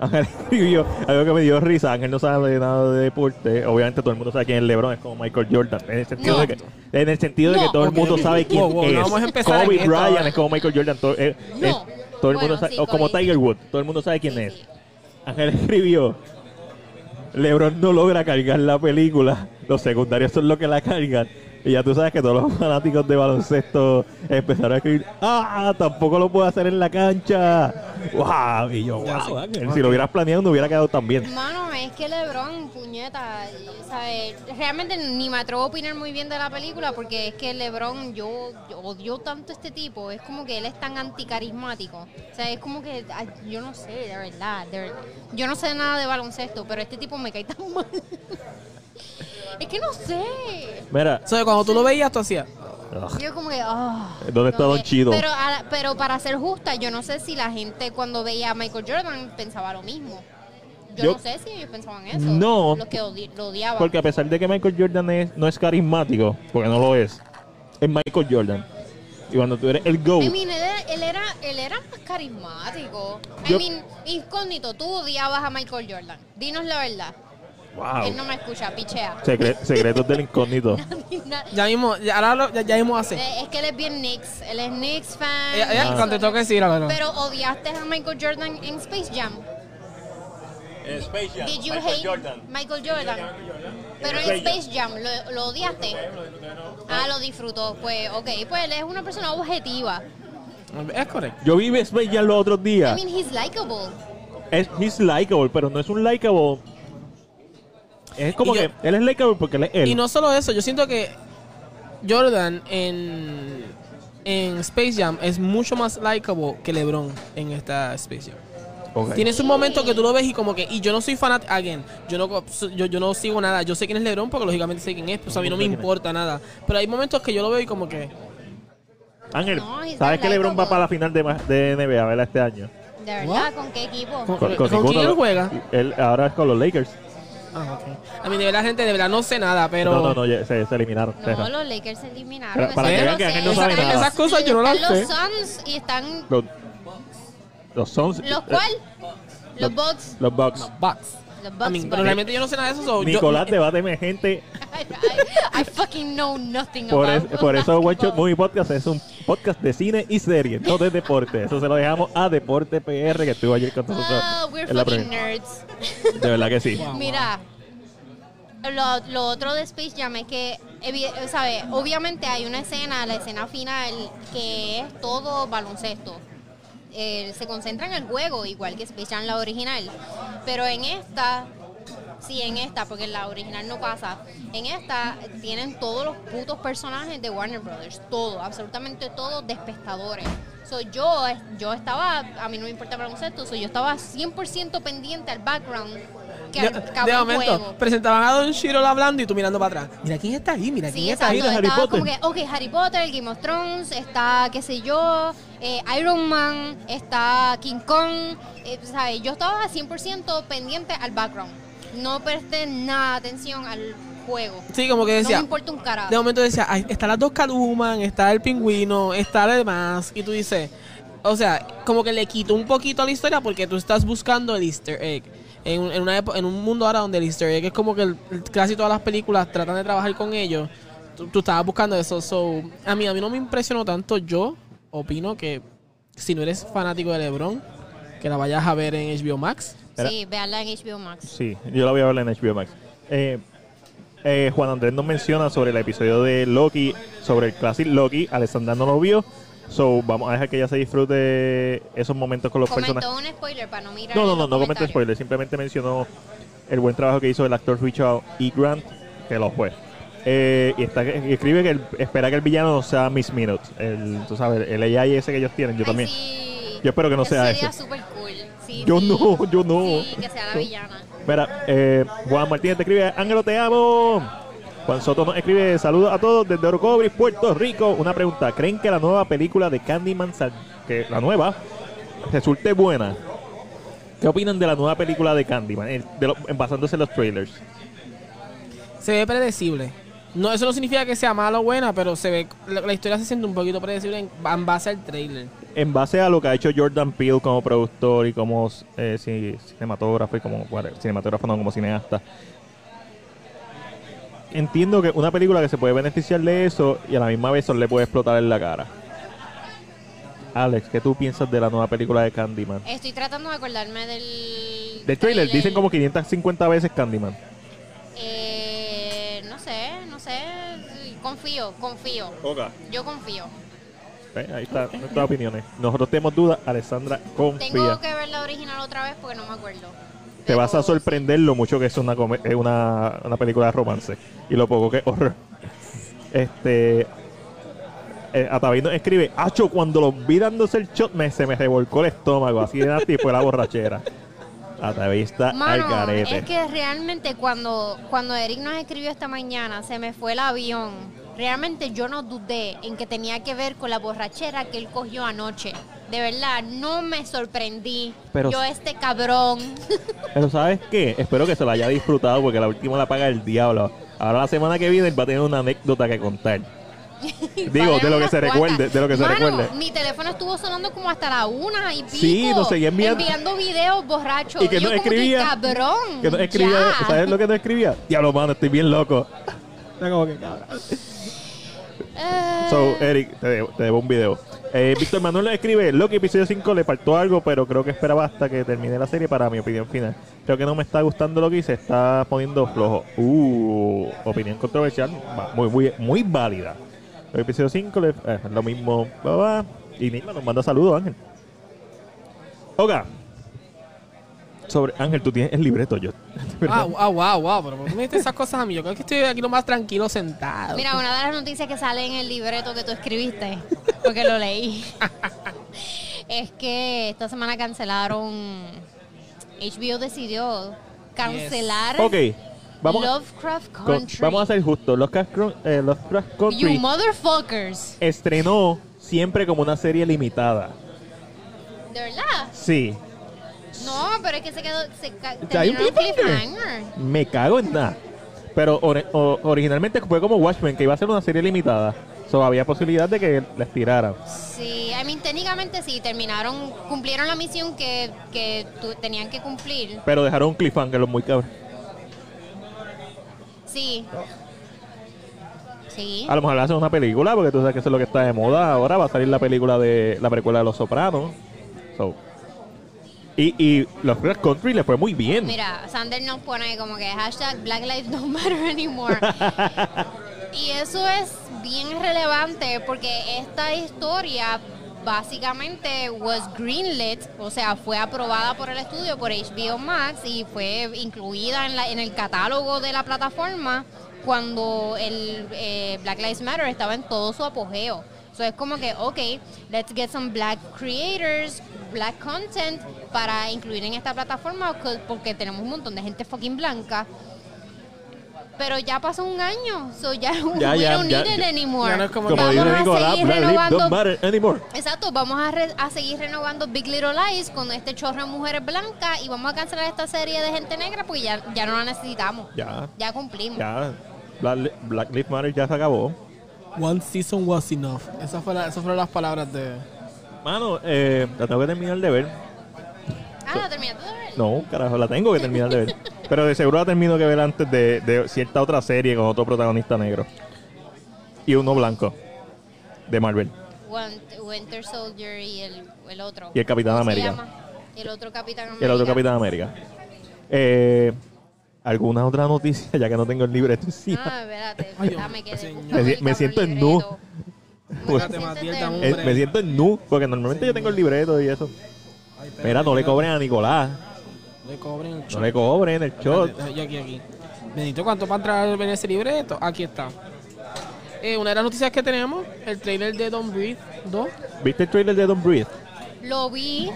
S1: Ángel escribió algo que me dio risa. Ángel no sabe nada de deporte. Obviamente todo el mundo sabe quién es LeBron, es como Michael Jordan. En el sentido,
S2: No.
S1: de, que, en el sentido de que
S2: No.
S1: todo el mundo sabe quién
S3: Wow, wow,
S1: es.
S3: no vamos a empezar
S1: Kobe Bryant es como Michael Jordan. Todo, eh,
S2: No.
S1: es- todo el
S2: Bueno,
S1: mundo sabe,
S2: sí,
S1: o como. Tiger Woods. Todo el mundo sabe quién
S2: Sí,
S1: es.
S2: sí.
S1: Ángel escribió. LeBron no logra cargar la película. Los secundarios son los que la cargan. Y ya tú sabes que todos los fanáticos de baloncesto empezaron a escribir, ¡ah! Tampoco lo puedo hacer en la cancha. ¡Wow! Y yo, wow, si lo hubieras planeado no hubiera quedado tan bien.
S2: Mano, es que LeBron, puñeta, ¿sabes? Realmente ni me atrevo a opinar muy bien de la película porque es que LeBron, yo, yo odio tanto a este tipo. Es como que él es tan anticarismático. O sea, es como que, ay, yo no sé, de verdad. de verdad. Yo no sé nada de baloncesto, pero este tipo me cae tan mal. Es que no sé.
S1: Mira,
S3: O sea, cuando tú lo veías, tú hacías.
S1: ugh,
S2: Yo como que, ah.
S1: ¿Dónde está Don Chido?
S2: Pero, a- pero para ser justa, yo no sé si la gente cuando veía a Michael Jordan pensaba lo mismo. Yo,
S1: Yo-
S2: no sé si ellos pensaban eso.
S1: No.
S2: Los que odi- lo odiaban.
S1: porque a pesar de que Michael Jordan es- no es carismático, porque no lo es, es Michael Jordan. Y cuando tú eres el GOAT,
S2: I mean, él, era, él, era, él era más carismático.
S1: Yo-
S2: I mean, incógnito, tú odiabas a Michael Jordan. Dinos la verdad.
S1: Wow.
S2: Él no me escucha, pichea.
S1: Secre- secretos del incógnito.
S3: Ya mismo, ya, ahora lo, ya, ya mismo hace.
S2: Eh, es que él es bien Knicks. Él es Knicks fan.
S3: Ella, ella
S1: Ah.
S3: contestó que sí, la verdad.
S2: Pero odiaste a Michael Jordan en Space Jam. Did you hate Michael Jordan? Pero en Space Jam, ¿lo, lo odiaste? Ah, lo disfrutó. Pues, ok, pues él es una persona objetiva.
S3: Es correcto.
S1: Yo vi Space Jam los otros
S2: I
S1: días.
S2: mean, he's likable.
S1: Es, he's likable, pero no es un likable. Es como
S3: yo-
S1: que él es likable porque él es él.
S3: Y no solo eso, yo siento que Jordan en, en Space Jam es mucho más likable que LeBron en esta Space Jam. Tienes un momento que tú lo ves y como que, y yo no soy fanático, again, yo no, yo, yo no sigo nada, yo sé quién es LeBron porque lógicamente sé quién es, pues a mí no me importa nada. Pero hay momentos que yo lo veo y como que,
S1: Ángel,
S2: No,
S1: ¿sabes que LeBron va para la final de, de NBA ¿verdad? este año?
S2: De verdad, ¿con qué equipo?
S3: Con-
S1: Con,
S3: ¿Con
S1: ninguno
S3: quién él juega?
S1: Él ahora es con los Lakers.
S3: Ah, ok. A mí de verdad, gente, de verdad no sé nada, pero...
S1: No, no, no, ya- se, se eliminaron.
S2: No,
S1: Deja.
S2: los Lakers se eliminaron.
S1: Para-
S2: eso
S1: para
S3: que
S1: vean que. Ángel no sabe
S2: Están
S1: nada.
S3: Esas cosas yo no las sé.
S2: los Suns y están...
S1: Los, los Suns.
S2: ¿Los cuál? Los Bucks.
S1: Los Bucks.
S3: Bucks. I mean, pero realmente yo no sé nada de eso. so yo-
S1: Nicolás, debáteme, gente.
S2: I, I- I fucking know nothing
S1: Por, es-
S2: about
S1: por eso One Shot. Movie Podcast es un podcast de cine y serie, no de deporte. Eso se lo dejamos a Deporte PR, que estuvo ayer con nosotros.
S2: We're
S1: en la
S2: fucking nerds.
S1: De verdad que sí.
S3: Wow.
S2: Mira, lo, lo otro de Space Jam es que, evi- ¿sabe? Obviamente hay una escena, la escena final, que es todo baloncesto. Eh, se concentra en el juego, igual que Space Jam la original. Pero en esta, sí, en esta, porque en la original no pasa. En esta tienen todos los putos personajes de Warner Brothers. Todo, absolutamente todos despestadores. So, yo, yo estaba, a mí no me importa el baloncesto, so, yo estaba 100% pendiente al background que
S3: De, de momento,
S2: juego.
S3: presentaban a Don Shiro hablando y tú mirando para atrás. Mira quién está ahí, mira quién está ahí.
S1: de Harry Potter.
S2: como que, ok, Harry Potter, Game of Thrones, está, qué sé yo, eh, Iron Man, está King Kong, eh, ¿sabes? Yo estaba 100% pendiente al background. No presté nada atención al juego.
S3: Sí, como que
S2: No me
S3: decía.
S2: importa un carajo.
S3: de momento decía, "Ay, está las dos Catwoman, está el pingüino, está lo demás. Y tú dices, o sea, como que le quito un poquito a la historia porque tú estás buscando el easter egg. En, un- en una epo- en un mundo ahora donde el easter egg es como que el- casi todas las películas tratan de trabajar con ellos. Tú, tú estabas buscando eso. So, a mí, a mí no me impresionó tanto. Yo opino que si no eres fanático de LeBron, que la vayas a ver en HBO Max.
S2: Sí, véanla en HBO Max.
S1: Sí, yo la voy a ver en HBO Max. Eh, eh, Juan Andrés nos menciona sobre el episodio de Loki, sobre el Classic Loki. Alessandra no lo vio. So, vamos a dejar que ella se disfrute esos momentos con los
S2: Comentó
S1: personajes.
S2: un spoiler para no mirar
S1: No, no, no, no spoiler. Simplemente mencionó el buen trabajo que hizo el actor Richard E. Grant, que lo fue. Eh, y, está, y escribe que el- espera que el villano no sea Miss Minutes. El, tú sabes, el AI ese que ellos tienen, yo
S2: Ay,
S1: también.
S2: sí.
S1: Yo espero que no sea
S2: sería
S1: ese.
S2: súper cool. Sí,
S1: Yo
S2: sí.
S1: no, yo no.
S2: Sí, que sea la villana.
S1: Mira, eh, Juan Martínez te escribe, Ángelo, te amo. Juan Soto nos escribe, saludos a todos desde Orocovis, Puerto Rico. Una pregunta, ¿creen que la nueva película de Candyman, sal- que la nueva, resulte buena? ¿Qué opinan de la nueva película de Candyman, de lo- en- basándose en los trailers?
S3: Se ve predecible. No, eso no significa que sea mala o buena, pero se ve la, la historia se siente un poquito predecible en, en base al trailer.
S1: En base a lo que ha hecho Jordan Peele como productor y como eh, ci- cinematógrafo y como cinematógrafo no como cineasta. Entiendo que una película que se puede beneficiar de eso y a la misma vez eso le puede explotar en la cara. Alex, ¿qué tú piensas de la nueva película de Candyman?
S2: Estoy tratando de acordarme del.
S1: Del trailer, dicen como 550 veces Candyman.
S2: Eh, sé. Confío, confío. Yo confío.
S1: Eh, Ahí está, nuestras opiniones. Nosotros tenemos dudas, Alessandra confía.
S2: Tengo que ver la original otra vez porque no me acuerdo.
S1: Te
S2: Pero
S1: vas a sorprender lo mucho que es una, es una, una película de romance y lo poco que es horror. Este. Eh, Ataví nos escribe: Acho, cuando los vi dándose el shot, me, se me revolcó el estómago. Así de nasty fue la borrachera. Ataví está al
S2: Mano,
S1: garete.
S2: es que realmente cuando, cuando Eric nos escribió esta mañana, se me fue el avión. Realmente yo no dudé en que tenía que ver con la borrachera que él cogió anoche. De verdad, no me sorprendí.
S1: Pero-
S2: yo este cabrón.
S1: Pero ¿sabes qué? Espero que se lo haya disfrutado porque la última la paga el diablo. Ahora la semana que viene él va a tener una anécdota que contar. Digo, de lo que se recuerde, de lo que se recuerde.
S2: Mi teléfono estuvo sonando como hasta la una y pico.
S1: Sí, nos seguía enviando-
S2: Enviando videos borrachos.
S1: Y que
S2: como
S1: escribía-
S2: cabrón.
S1: Que no escribía,
S2: ya.
S1: ¿sabes lo que no escribía? Diablo, mano, estoy bien loco.
S3: Era como que cabrón.
S2: Eh,
S1: So, Eric, te debo, te debo un video. Eh, Víctor Manuel le escribe, Loki episodio 5 le faltó algo, pero creo que esperaba hasta que termine la serie para mi opinión final. Creo que no me está gustando Loki y se está poniendo flojo. Uh, opinión controversial, muy, muy válida. El episodio 5 le, eh, es lo mismo. Y Nilma nos manda saludos, Ángel. Oga. Sobre, Ángel, tú tienes el libreto, yo.
S3: Ah, wow, wow, wow. Pero ¿por qué me dices esas cosas a mí? Yo creo que estoy aquí lo más tranquilo sentado.
S2: Mira, una de las noticias que sale en el libreto que tú escribiste, porque lo leí, es que esta semana cancelaron. HBO decidió cancelar
S1: ok, vamos,
S2: Lovecraft
S1: con-
S2: Country.
S1: vamos a ser justos. Lovecraft, eh, Lovecraft
S2: You
S1: Country
S2: motherfuckers.
S1: estrenó siempre como una serie limitada.
S2: ¿De verdad?
S1: Sí,
S2: No, pero es que se quedó. Se ca-
S1: sea, hay un cliffhanger.
S2: cliffhanger.
S1: me cago en nada. Pero o- originalmente fue como Watchmen, que iba a ser una serie limitada. So, había posibilidad de que la estiraran.
S2: Sí, I mean, técnicamente sí, terminaron, cumplieron la misión que, que tenían que cumplir.
S1: Pero dejaron un cliffhanger los muy cabrón.
S2: Sí. Sí.
S1: A lo mejor le hacen una película, porque tú sabes que eso es lo que está de moda. Ahora va a salir la película de la precuela de Los Sopranos. So. Y, y Lovecraft Country le fue muy bien.
S2: Mira, Sander nos pone como que hashtag Black Lives Don't Matter Anymore. y eso es bien relevante porque esta historia básicamente was greenlit, o sea, fue aprobada por el estudio, por HBO Max y fue incluida en, la, en el catálogo de la plataforma cuando el eh, Black Lives Matter estaba en todo su apogeo. So es como que, ok, let's get some black creators, black content para incluir en esta plataforma porque tenemos un montón de gente fucking blanca. Pero ya pasó un año, so ya,
S1: Ya,
S2: we
S1: ya,
S2: don't need it
S1: ya.
S2: anymore.
S3: Ya no es como
S1: Como
S2: vamos a
S1: Nicolás,
S2: seguir renovando
S1: don't.
S2: Exacto, vamos a, re- a seguir renovando Big Little Lies con este chorro de mujeres blancas y vamos a cancelar esta serie de gente negra porque ya, ya no la necesitamos.
S1: Ya,
S2: Ya cumplimos.
S1: ya. Black, Black Lives Matter ya se acabó.
S3: One season was enough. Esas fueron, esas fueron las palabras de.
S1: Mano, eh, la tengo que terminar de ver.
S2: Ah, ¿la terminaste de ver?
S1: No, carajo, la tengo que terminar de ver. Pero de seguro la termino que ver antes de, de cierta otra serie con otro protagonista negro. Y uno blanco. De Marvel.
S2: Win- Winter Soldier y el, el otro.
S1: Y el Capitán
S2: ¿Cómo se
S1: América.
S2: El otro Capitán
S1: Y
S2: América.
S1: el otro Capitán América. Eh, ¿Alguna otra noticia? Ya que no tengo el libreto encima.
S2: Ah, espérate.
S1: Me
S2: el
S1: me siento en nu. Pues- Eh, me siento en nu, porque normalmente yo tengo el libreto y eso. Mira, no le cobren a Nicolás.
S3: No le cobren el
S1: No
S3: shot.
S1: le cobren el shot.
S3: Yo aquí, aquí. Bendito, ¿cuánto para entrar en ese libreto? Aquí está. Eh, una de las noticias que tenemos, el trailer de Don't Breathe 2.
S1: ¿Viste el trailer de Don't Breathe?
S2: Lo vi,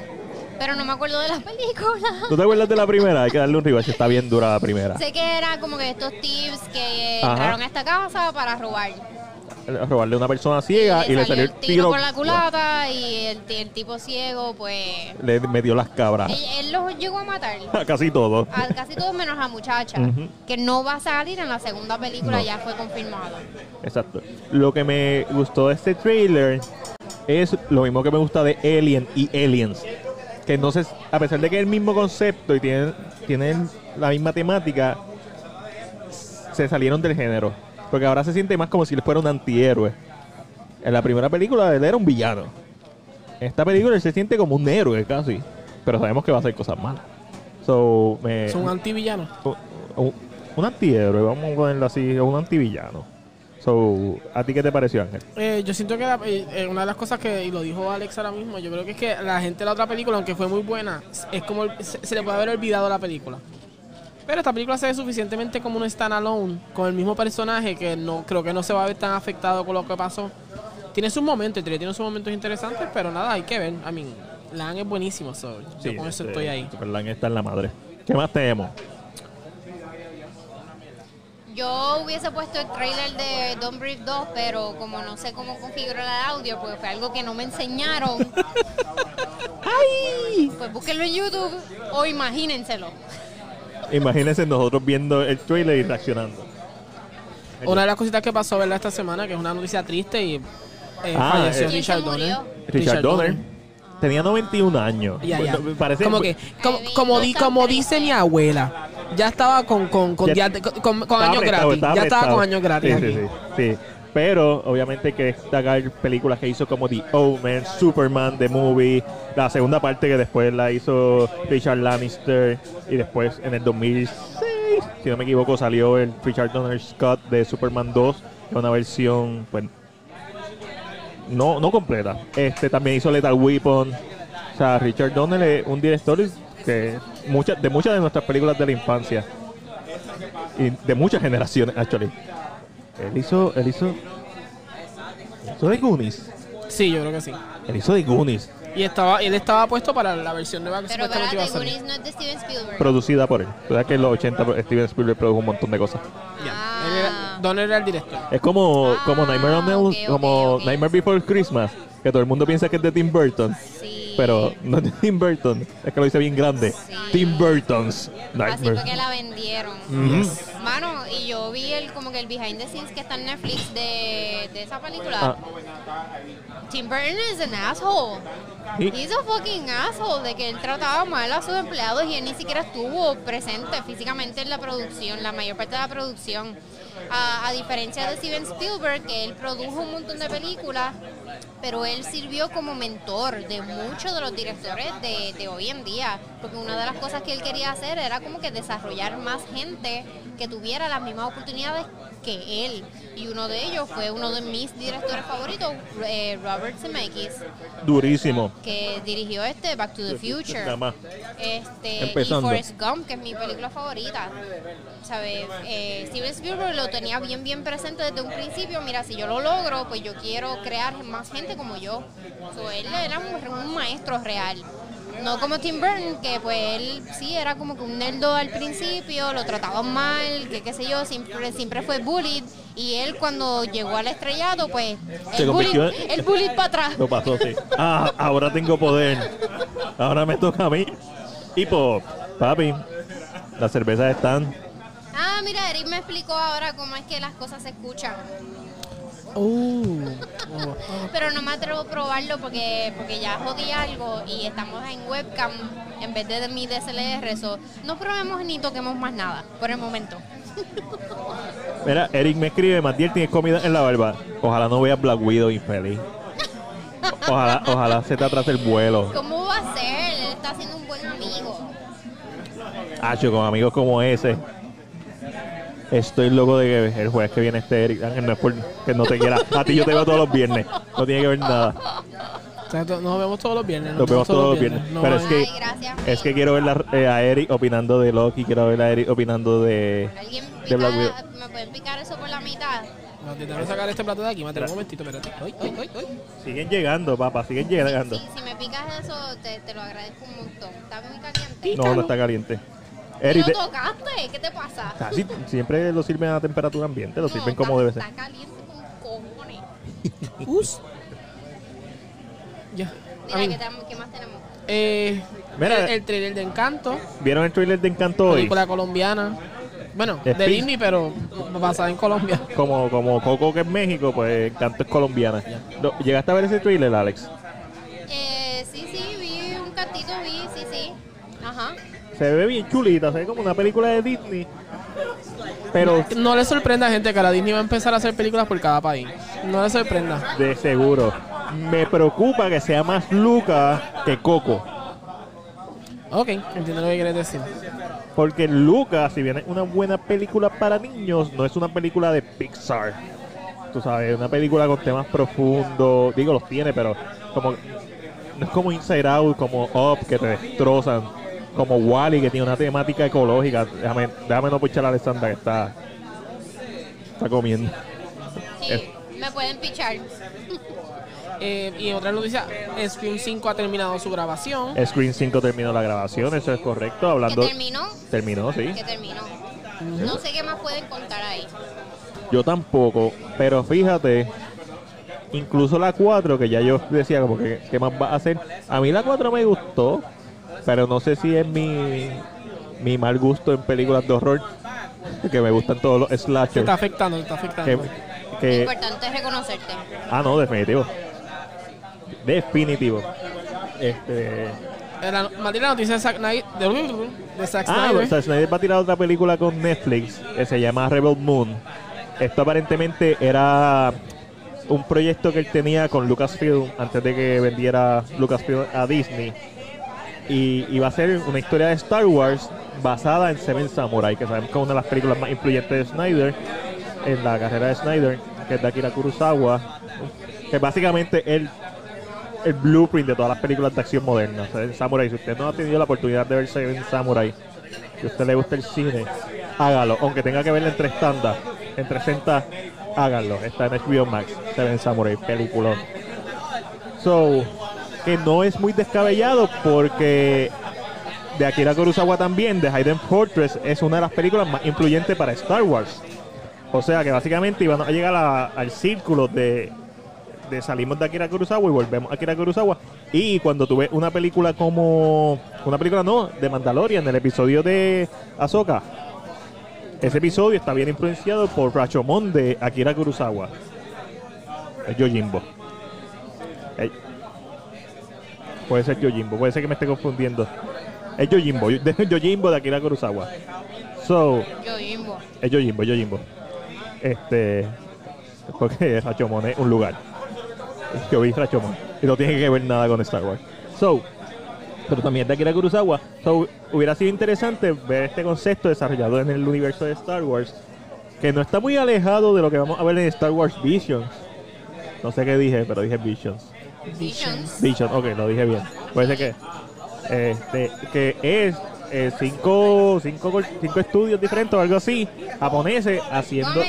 S2: pero no me acuerdo de las películas.
S1: ¿Tú te acuerdas de la primera? Hay que darle un rewatch. Está bien dura la primera.
S2: Sé que era como que estos tips que
S1: Ajá.
S2: entraron a esta casa para robar.
S1: Robarle a una persona ciega y, le salió el tiro.
S2: por la culata y el, el tipo ciego, pues.
S1: Le metió las cabras.
S2: Él, él los llegó a matar.
S1: Casi todo.
S2: A casi todos menos a la muchacha, que no va a salir en la segunda película,
S1: No.
S2: ya fue confirmado.
S1: Exacto. Lo que me gustó de este trailer es lo mismo que me gusta de Alien y Aliens. Que entonces, a pesar de que es el mismo concepto y tienen, tienen la misma temática, se salieron del género. Porque ahora se siente más como si él fuera un antihéroe. En la primera película él era un villano. En esta película él se siente como un héroe casi. Pero sabemos que va a hacer cosas malas. So, me,
S3: Es un antivillano.
S1: un, un- antihéroe, vamos a ponerlo así, un antivillano. So, ¿a ti qué te pareció, Ángel?
S3: Eh, yo siento que la- eh, eh, una de las cosas que, y lo dijo Alex ahora mismo, yo creo que es que la gente de la otra película, aunque fue muy buena, es como el- se, se le puede haber olvidado la película. Pero esta película se ve suficientemente como un standalone, con el mismo personaje, que no creo que no se va a ver tan afectado con lo que pasó. Tiene sus momentos, tiene sus momentos interesantes, pero nada, hay que ver. I mean, Lan es buenísimo, so, yo con eso
S1: este,
S3: estoy ahí.
S1: Superman está en la madre. ¿Qué más tenemos?
S2: Yo hubiese puesto el trailer de Don't Breathe 2, pero como no sé cómo configurar el audio, porque fue algo que no me enseñaron. ¡Ay! Pues búsquenlo en YouTube o imagínenselo.
S1: Imagínense nosotros viendo el trailer y reaccionando.
S3: Una de las cositas que pasó, ¿verdad? Esta semana, que es una noticia triste y eh,
S1: Ah,
S3: falleció
S1: eh.
S2: ¿Quién se
S3: Richard Donner.
S1: Richard Donner tenía 91 años.
S3: Ya, ya.
S1: Bueno, Parece
S3: como que, como, como, di- como dice mi abuela, ya estaba con, con, con,
S1: Ya-
S3: con, con- con
S1: Estaba
S3: años
S1: prestado,
S3: gratis. Ya estaba
S1: prestado.
S3: con años gratis.
S1: Sí,
S3: aquí.
S1: sí, sí, sí. Pero obviamente hay que destacar películas que hizo como The Omen, Superman, The Movie, la segunda parte que después la hizo Richard Lannister y después en el 2006, si no me equivoco, salió el Richard Donner Scott de Superman 2, que es una versión pues no, no completa. Este también hizo Lethal Weapon. O sea, Richard Donner es un director que muchas de muchas de nuestras películas de la infancia y de muchas generaciones, actually. Él hizo, él hizo, hizo de Goonies.
S3: Sí, yo creo que sí.
S1: Él hizo de Goonies,
S3: Y estaba, él estaba puesto para la versión nueva que
S2: Pero
S3: supuestamente iba a
S2: espérate,
S3: salir.
S2: Goonies no es de Steven Spielberg.
S1: producida por él. ¿Verdad que en los 80 Steven Spielberg produjo un montón de cosas?
S3: Ya.
S2: Ah.
S3: Él era- Donner era el director.
S1: Es como,
S2: Ah,
S1: como Nightmare on Elm,
S2: ok, ok,
S1: como
S2: ok.
S1: Nightmare Before Christmas, que todo el mundo piensa que es de Tim Burton,
S2: Sí.
S1: Pero no Tim Burton, es que lo hice bien grande.
S2: Sí.
S1: Tim Burton's
S2: Así
S1: Nightmare.
S2: fue que la vendieron.
S1: Ujú.
S2: Mano, y yo vi el como que el behind the scenes que está en Netflix de, de esa película.
S1: Ah.
S2: Tim Burton is an asshole.
S1: Y-
S2: He's a fucking asshole de que él trataba mal a sus empleados y él ni siquiera estuvo presente físicamente en la producción, la mayor parte de la producción. A, a diferencia de Steven Spielberg, que él produjo un montón de películas, pero él sirvió como mentor de muchos de los directores de, de hoy en día, porque una de las cosas que él quería hacer era como que desarrollar más gente que tuviera las mismas oportunidades que él. Y uno de ellos fue uno de mis directores favoritos, eh, Robert Zemeckis
S1: Durísimo.
S2: que dirigió este Back to the Future.
S1: Nada más.
S2: Este,
S1: Empezando.
S2: y Forrest Gump, que es mi película favorita. ¿Sabes? Eh, Steven Spielberg lo tenía bien, bien presente desde un principio. Mira, si yo lo logro, pues yo quiero crear más gente como yo. So, él era un, maestro real. No como Tim Burton, que pues él sí era como que un nerdo al principio, lo trataban mal, que qué sé yo, siempre, siempre fue bullied. Y él cuando llegó al estrellado, pues
S1: Se
S2: el
S1: en-
S2: el bullied para atrás.
S1: Lo pasó, sí. Ah, ahora tengo poder. Ahora me toca a mí. Y pues, papi, las cervezas están.
S2: Ah, mira, Eric me explicó ahora cómo es que las cosas se escuchan.
S3: Uh,
S2: Pero no me atrevo a probarlo porque, porque ya jodí algo y estamos en webcam en vez de mi DSLR. So, no probemos ni toquemos más nada por el momento.
S1: Mira, Eric me escribe, Matiel, tienes comida en la barba. Ojalá no veas Black Widow infeliz. Ojalá, ojalá se te atrase el vuelo.
S2: ¿Cómo va a ser? Él está siendo un buen amigo.
S1: Hacho, con amigos como ese. Estoy loco de que el jueves que viene este Eric Ángel no es por que no te quiera. A ti yo te veo todos los viernes. No tiene que ver nada.
S3: O sea, to- nos vemos todos los viernes.
S1: Nos vemos todos los viernes. Pero es que-
S2: Ay, gracias.
S1: Es que quiero ver la- eh, a Eric opinando de Loki, quiero ver a Eric opinando de...
S2: ¿Alguien
S1: de Black Widow.
S2: ¿Me pueden picar eso por la mitad?
S3: No, te tengo que sacar este plato de aquí. Mate, un momentito, espérate.
S1: Siguen llegando, papá, siguen llegando.
S2: Sí, si me picas eso, te, te lo agradezco un montón. ¿Está muy caliente?
S1: No, no está caliente.
S2: ¿Y
S1: Eric,
S2: lo tocaste? ¿Qué te pasa?
S1: casi siempre lo sirven a temperatura ambiente, lo
S2: No,
S1: sirven
S2: está-
S1: como debe ser.
S2: Está caliente con cojones.
S3: Us. Ya.
S2: Mira, ¿qué, qué más tenemos?
S3: eh,
S1: Mira.
S3: el, el trailer de Encanto,
S1: ¿Vieron el trailer de Encanto hoy?
S3: película colombiana. Bueno,
S1: Es
S3: de Disney, pero basada en Colombia.
S1: Como, como Coco que es México, pues Encanto es colombiana. No, ¿Llegaste a ver ese trailer, Alex?
S2: Eh, sí, sí, vi un cantito, vi, sí, sí. Ajá.
S1: Se ve bien chulita, se ve como una película de Disney. Pero
S3: No le sorprenda a gente que la Disney va a empezar a hacer películas por cada país. No le sorprenda.
S1: de seguro. Me preocupa que sea más Luca que Coco.
S3: Ok, entiendo lo que quieres decir.
S1: Porque Luca, si bien es una buena película para niños, no es una película de Pixar. Tú sabes, una película con temas profundos. Digo, los tiene, pero como no es como Inside Out, como Up, que te destrozan. Como Wally, que tiene una temática ecológica. Déjame, déjame no puchar a Alessandra que está, está comiendo.
S2: Sí,
S1: Es-
S2: me pueden pichar.
S3: Eh, y otra noticia, Scream 5 ha terminado su grabación.
S1: Screen 5 terminó la grabación, eso es correcto.
S2: ¿Que
S1: Hablando.
S2: terminó?
S1: Terminó, sí.
S2: Que terminó. No sé qué más pueden contar ahí.
S1: Yo tampoco, pero fíjate, incluso la 4, que ya yo decía como que qué más va a hacer. A mí la 4 me gustó, pero no sé si es mi, mi mal gusto en películas de horror, que me gustan todos los
S3: Te
S1: slashers.
S3: está afectando, te está
S1: Que,
S3: afectando.
S2: Lo importante es reconocerte.
S1: ah, no, definitivo. Definitivo. Este,
S3: Eh, La, maldita noticia de Zack Snyder. De, de Zack
S1: Ah, sea, Snyder va a tirar otra película con Netflix que se llama Rebel Moon. Esto aparentemente era un proyecto que él tenía con Lucasfilm antes de que vendiera Lucasfilm a Disney. Y iba a ser una historia de Star Wars basada en Seven Samurai, que sabemos que es una de las películas más influyentes de Snyder, en la carrera de Snyder, que es de Akira Kurosawa, que básicamente el, el blueprint de todas las películas de acción modernas. Seven Samurai, si usted no ha tenido la oportunidad de ver Seven Samurai, si usted le gusta el cine, hágalo, aunque tenga que verla en tres tandas, en 300, háganlo. Está en HBO Max, Seven Samurai, película. So, que no es muy descabellado porque de Akira Kurosawa también, de Hayden Fortress, es una de las películas más influyentes para Star Wars. O sea que básicamente iban a llegar al círculo de, de salimos de Akira Kurosawa y volvemos a Akira Kurosawa. Y cuando tuve una película como. Una película no, de Mandalorian, el episodio de Ahsoka. Ese episodio está bien influenciado por Rashomon de Akira Kurosawa. Es Yojimbo. Eh, Puede ser Yojimbo, puede ser que me esté confundiendo. Es Yojimbo, Yojimbo de Akira Kurosawa. So,
S2: Yo, Jimbo.
S1: es Yojimbo, Yojimbo. Este. Porque Rashomon es un lugar. Yo vi Rashomon. Y no tiene que ver nada con Star Wars. So, pero también de Akira Kurosawa. So, hubiera sido interesante ver este concepto desarrollado en el universo de Star Wars. Que no está muy alejado de lo que vamos a ver en Star Wars Visions. No sé qué dije, pero dije Visions.
S2: Visions.
S1: Vision, ok, lo dije bien. Puede ser que. Este, que es eh, cinco, cinco, cinco estudios diferentes o algo así, japoneses, haciendo,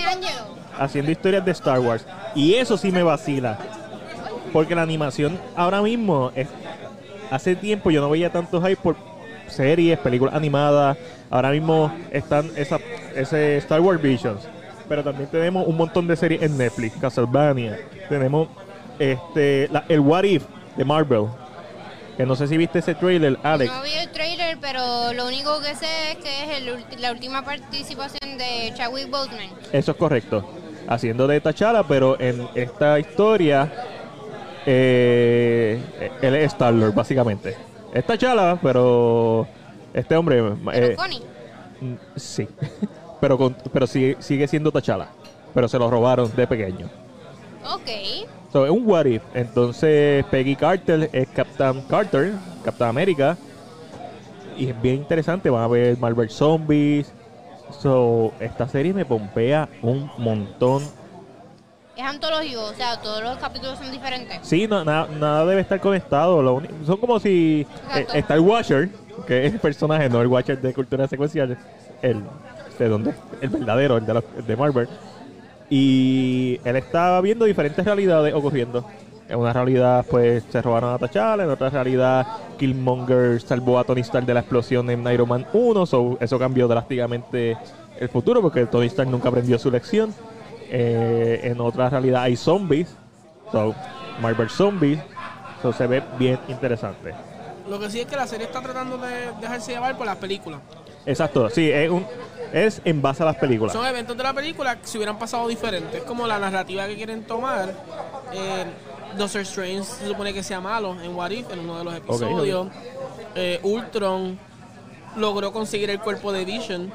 S1: haciendo historias de Star Wars. Y eso sí me vacila. Porque la animación ahora mismo, es, hace tiempo yo no veía tanto hype por series, películas animadas. Ahora mismo están esa, ese Star Wars Visions. Pero también tenemos un montón de series en Netflix, Castlevania. Tenemos este la- el What If de Marvel. Que no sé si viste ese trailer, Alex.
S2: No vi el trailer, pero lo único que sé es que es el la última participación de Chadwick Boseman.
S1: Eso es correcto. Haciendo de T'Challa, pero en esta historia, eh, él es Star-Lord, básicamente. Es T'Challa, pero este hombre...
S2: Pero
S1: eh,
S2: funny.
S1: mm, sí. pero con- pero sigue, sigue siendo T'Challa. Pero se lo robaron de pequeño.
S2: Ok.
S1: So, es un what if. Entonces, Peggy Carter es Captain Carter, Captain América. Y es bien interesante. Van a ver Marvel Zombies. So, esta serie me pompea un montón.
S2: Es antológico, o sea, todos los capítulos son diferentes.
S1: Sí, no, nada, nada debe estar conectado. Lo son como si eh, está el Watcher, que es el personaje, no el Watcher de cultura secuencial, el de dónde, el verdadero, el de, los- el de Marvel. Y él estaba viendo diferentes realidades ocurriendo. En una realidad, pues, se robaron a T'Challa. En otra realidad, Killmonger salvó a Tony Stark de la explosión en Iron Man 1. So, eso cambió drásticamente el futuro porque Tony Stark nunca aprendió su lección. Eh, en otra realidad hay zombies. So, Marvel Zombies. So, se ve bien interesante.
S3: Lo que sí es que la serie está tratando de dejarse llevar por las películas.
S1: Exacto, sí, es, un, es en base a las películas.
S3: Son eventos de la película que se hubieran pasado diferentes. Es como la narrativa que quieren tomar. Eh, Doctor Strange se supone que sea malo en What If, en uno de los episodios. Eh, Ultron logró conseguir el cuerpo de Vision,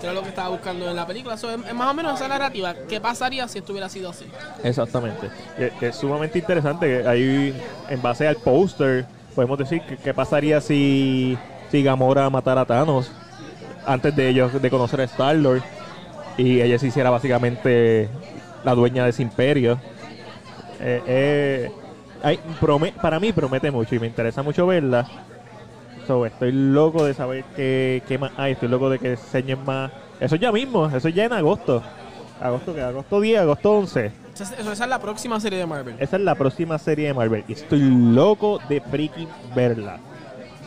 S3: que era lo que estaba buscando en la película. So, es, es más o menos esa narrativa. ¿Qué pasaría si esto hubiera sido así?
S1: Exactamente. Que, que es sumamente interesante. Ahí, en base al póster, podemos decir que qué pasaría si, si Gamora matara a Thanos antes de ellos de conocer a Star-Lord y ella se hiciera básicamente la dueña de ese imperio. Eh, eh, prome- para mí promete mucho y me interesa mucho verla. So, estoy loco de saber qué, qué más hay. Estoy loco de que enseñen más. Eso ya mismo, eso ya en agosto. Agosto que agosto 10, agosto 11.
S3: Esa Eso, esa es la próxima serie de Marvel.
S1: Esa es la próxima serie de Marvel y estoy loco de freaking verla.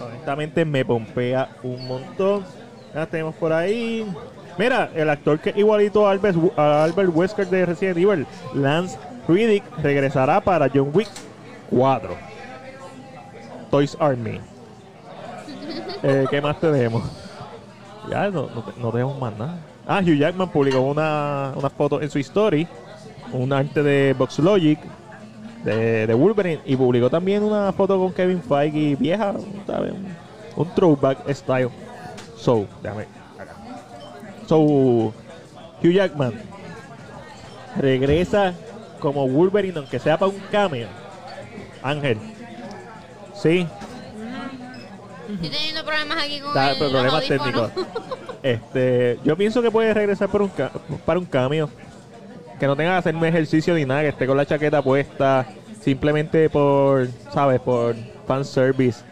S1: Honestamente me pompea un montón. Ya tenemos por ahí. Mira, el actor que igualito a Albert, a Albert Wesker de Resident Evil, Lance Riddick, regresará para John Wick 4. Toys R Me. Eh, ¿Qué más tenemos? Ya no, no, te- no tenemos más nada. Ah, Hugh Jackman publicó una, una foto en su story, un arte de Box Logic de, de Wolverine y publicó también una foto con Kevin Feige vieja, ¿sabes? Un throwback style. So, déjame acá. So, Hugh Jackman regresa como Wolverine, aunque sea para un cameo. Ángel. Sí,
S2: Estoy teniendo problemas aquí con el,
S1: problemas técnicos. Este, yo pienso que puede regresar por un para un cambio. Que no tenga que hacerme ejercicio ni nada, que esté con la chaqueta puesta. Simplemente por, ¿sabes? Por fanservice.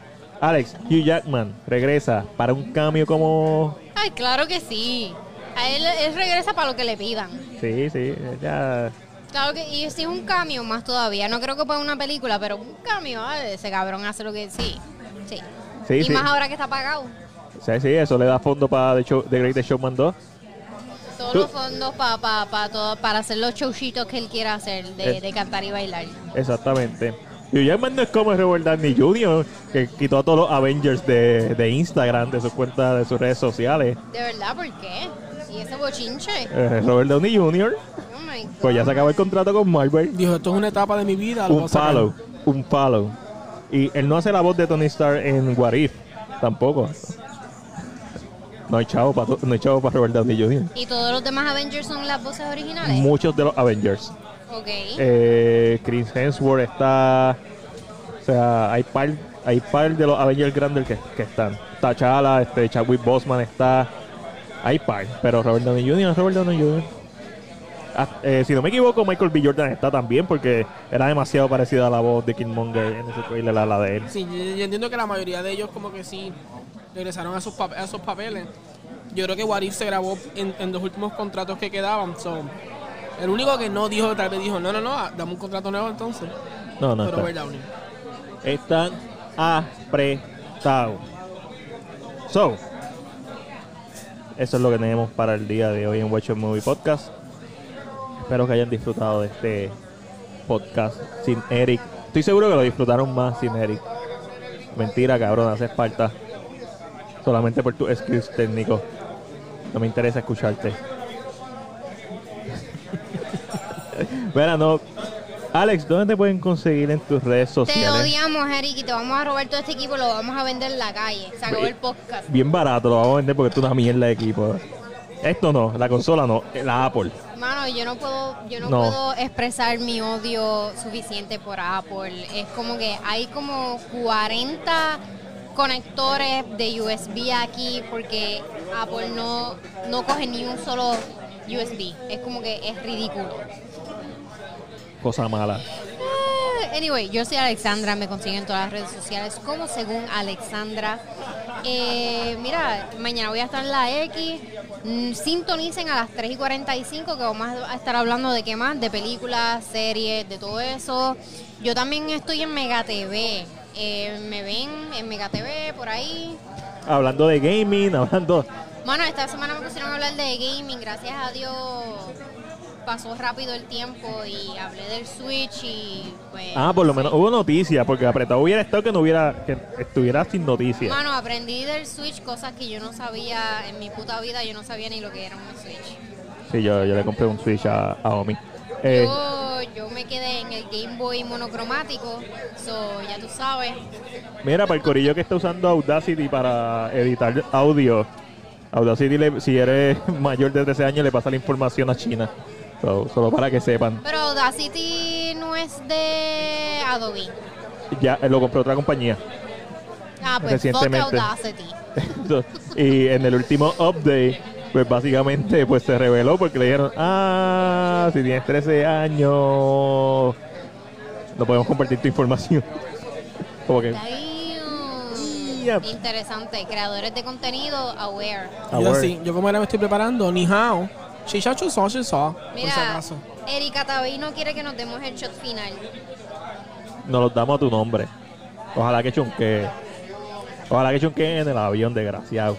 S1: Alex, Hugh Jackman regresa para un cambio como.
S2: Ay, claro que sí. A él, él regresa para lo que le pidan.
S1: Sí, sí, ya.
S2: Claro que, y si es un cambio más todavía, no creo que para una película, pero un cambio, ese cabrón hace lo que sí. Sí.
S1: Sí,
S2: y
S1: sí.
S2: más ahora que está pagado.
S1: Sí, sí, eso le da fondo para The, Show- The Greatest Showman 2.
S2: Todos los fondos pa, pa, pa todo, para hacer los showcitos que él quiera hacer, de,
S1: Es-
S2: de cantar y bailar.
S1: Exactamente. Hugh Jackman no es como Robert Downey Jr., que quitó a todos los Avengers de, de Instagram, de sus cuentas, de sus redes sociales.
S2: ¿De verdad? ¿Por qué? ¿Y ese bochinche?
S1: Eh, Robert Downey Jr.,
S2: Oh my God.
S1: pues ya se acabó el contrato con Marvel.
S3: Dijo, esto es una etapa de mi vida. lo
S1: Un
S3: a sacar".
S1: follow, un follow. Y él no hace la voz de Tony Stark en What If, tampoco. No hay chavo para no hay chavo para Robert Downey Jr.
S2: ¿Y todos los demás Avengers son las voces originales?
S1: Muchos de los Avengers.
S2: Ok.
S1: Eh, Chris Hemsworth está. O sea, hay par, hay par de los Avengers grandes que, que están. T'Challa, este, Chadwick Boseman está. Hay par, pero Robert Downey Jr. Robert Downey Jr. Ah, eh, si no me equivoco, Michael B. Jordan está también porque era demasiado parecido a la voz de Killmonger en ese trailer a la de él.
S3: Sí, yo, yo entiendo que la mayoría de ellos como que sí regresaron a esos, pap- a esos papeles. Yo creo que What If se grabó en, en los últimos contratos que quedaban. So, el único que no dijo, tal vez dijo, no, no, no, ah, dame un contrato nuevo entonces.
S1: No, no,
S3: Pero
S1: está.
S3: Robert Downey.
S1: están apretados. So, eso es lo que tenemos para el día de hoy en Watch Movie Podcast. Espero que hayan disfrutado de este podcast sin Eric. Estoy seguro que lo disfrutaron más sin Eric. Mentira, cabrón, haces falta solamente por tus skills técnicos. No me interesa escucharte. Mira, no. Alex, ¿dónde te pueden conseguir en tus redes
S2: Te
S1: sociales?
S2: odiamos, Eric, y te vamos a robar todo este equipo lo vamos a vender en la calle. Se acabó el podcast.
S1: bien barato lo vamos a vender porque es una mierda de equipo. Esto no, la consola no, la Apple.
S2: Mano, yo no puedo, yo no,
S1: No.
S2: puedo expresar mi odio suficiente por Apple. Es como que hay como 40 conectores de USB aquí porque Apple no, no coge ni un solo USB. Es como que es ridículo.
S1: Cosa mala.
S2: Anyway, yo soy Alexandra, me consiguen en todas las redes sociales como según Alexandra. Eh, mira, mañana voy a estar en la X. Mm, Sintonicen a las 3 y 45 que vamos a estar hablando de qué más, de películas, series, de todo eso. Yo también estoy en Mega TV. Eh, me ven en Mega TV por ahí.
S1: Hablando de gaming, hablando...
S2: Bueno, esta semana me pusieron a hablar de gaming, gracias a Dios pasó rápido el tiempo y hablé del Switch y pues...
S1: Ah, por lo menos hubo noticias, porque apretado hubiera estado que no hubiera, que estuviera sin noticias.
S2: Mano, aprendí del Switch cosas que yo no sabía en mi puta vida, yo no sabía ni lo que era un Switch.
S1: Sí, yo, yo le compré un Switch a, a Omi. Eh,
S2: Yo, yo me quedé en el Game Boy monocromático, so ya tú sabes.
S1: Mira, para el corillo que está usando Audacity para editar audio, Audacity, le- si eres mayor de 13 años, le pasa la información a China. So, solo para que sepan.
S2: Pero Audacity no es de Adobe.
S1: Ya eh, lo compró otra compañía.
S2: Ah, pues fuck
S1: Recientemente.
S2: Audacity.
S1: So, y en el último update, pues básicamente pues se reveló porque le dijeron, ah, si tienes 13 años, no podemos compartir tu información. Como que,
S2: Damn.
S1: Yep.
S2: Interesante. Creadores de contenido aware.
S1: Ah,
S3: Yo sí, yo como era me estoy preparando, ni hao. Chichacho so, shi so, por si
S2: Mira,
S3: acaso.
S2: Erika Tabey no quiere que nos demos el shot final.
S1: nos los damos a tu nombre. Ojalá que chunque. Ojalá que chunque en el avión, desgraciado.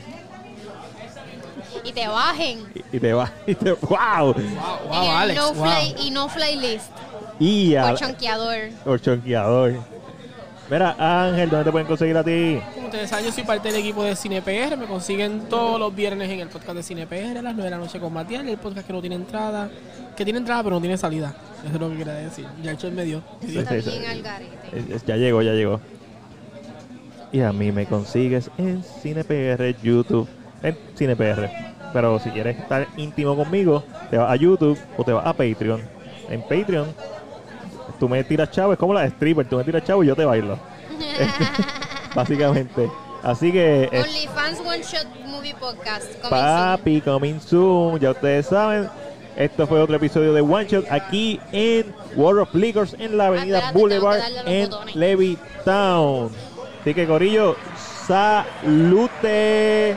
S2: Y te bajen.
S1: Y, y te te, ¡Wow!
S3: Wow,
S2: en el
S3: Alex,
S2: no
S3: wow.
S2: fly y no fly list.
S1: Y a.
S2: O chonqueador.
S1: o chonqueador. Mira, Ángel, ¿dónde te pueden conseguir a ti?
S3: Como ustedes saben, yo soy parte del equipo de CinePR. Me consiguen todos los viernes en el podcast de CinePR a las 9 de la noche con Matías. El podcast que no tiene entrada. Que tiene entrada, pero no tiene salida. Eso es lo que quería decir. Ya el show me dio. me dio.
S2: Está
S1: sí, sí.
S2: bien al garete.
S1: Eh, eh, Ya llegó, ya llegó. Y a mí me consigues en CinePR, YouTube, en CinePR. Pero si quieres estar íntimo conmigo, te vas a YouTube o te vas a Patreon. En Patreon, tú me tiras chavo, es como la de stripper, tú me tiras chavo y yo te bailo. Básicamente. Así que, eh,
S2: OnlyFans One Shot Movie Podcast. coming soon.
S1: papi, coming soon, ya ustedes saben. Esto fue otro episodio de One Shot aquí en World of Liquors en la avenida Boulevard en
S2: botones.
S1: Levittown. Así que, Corillo, salute.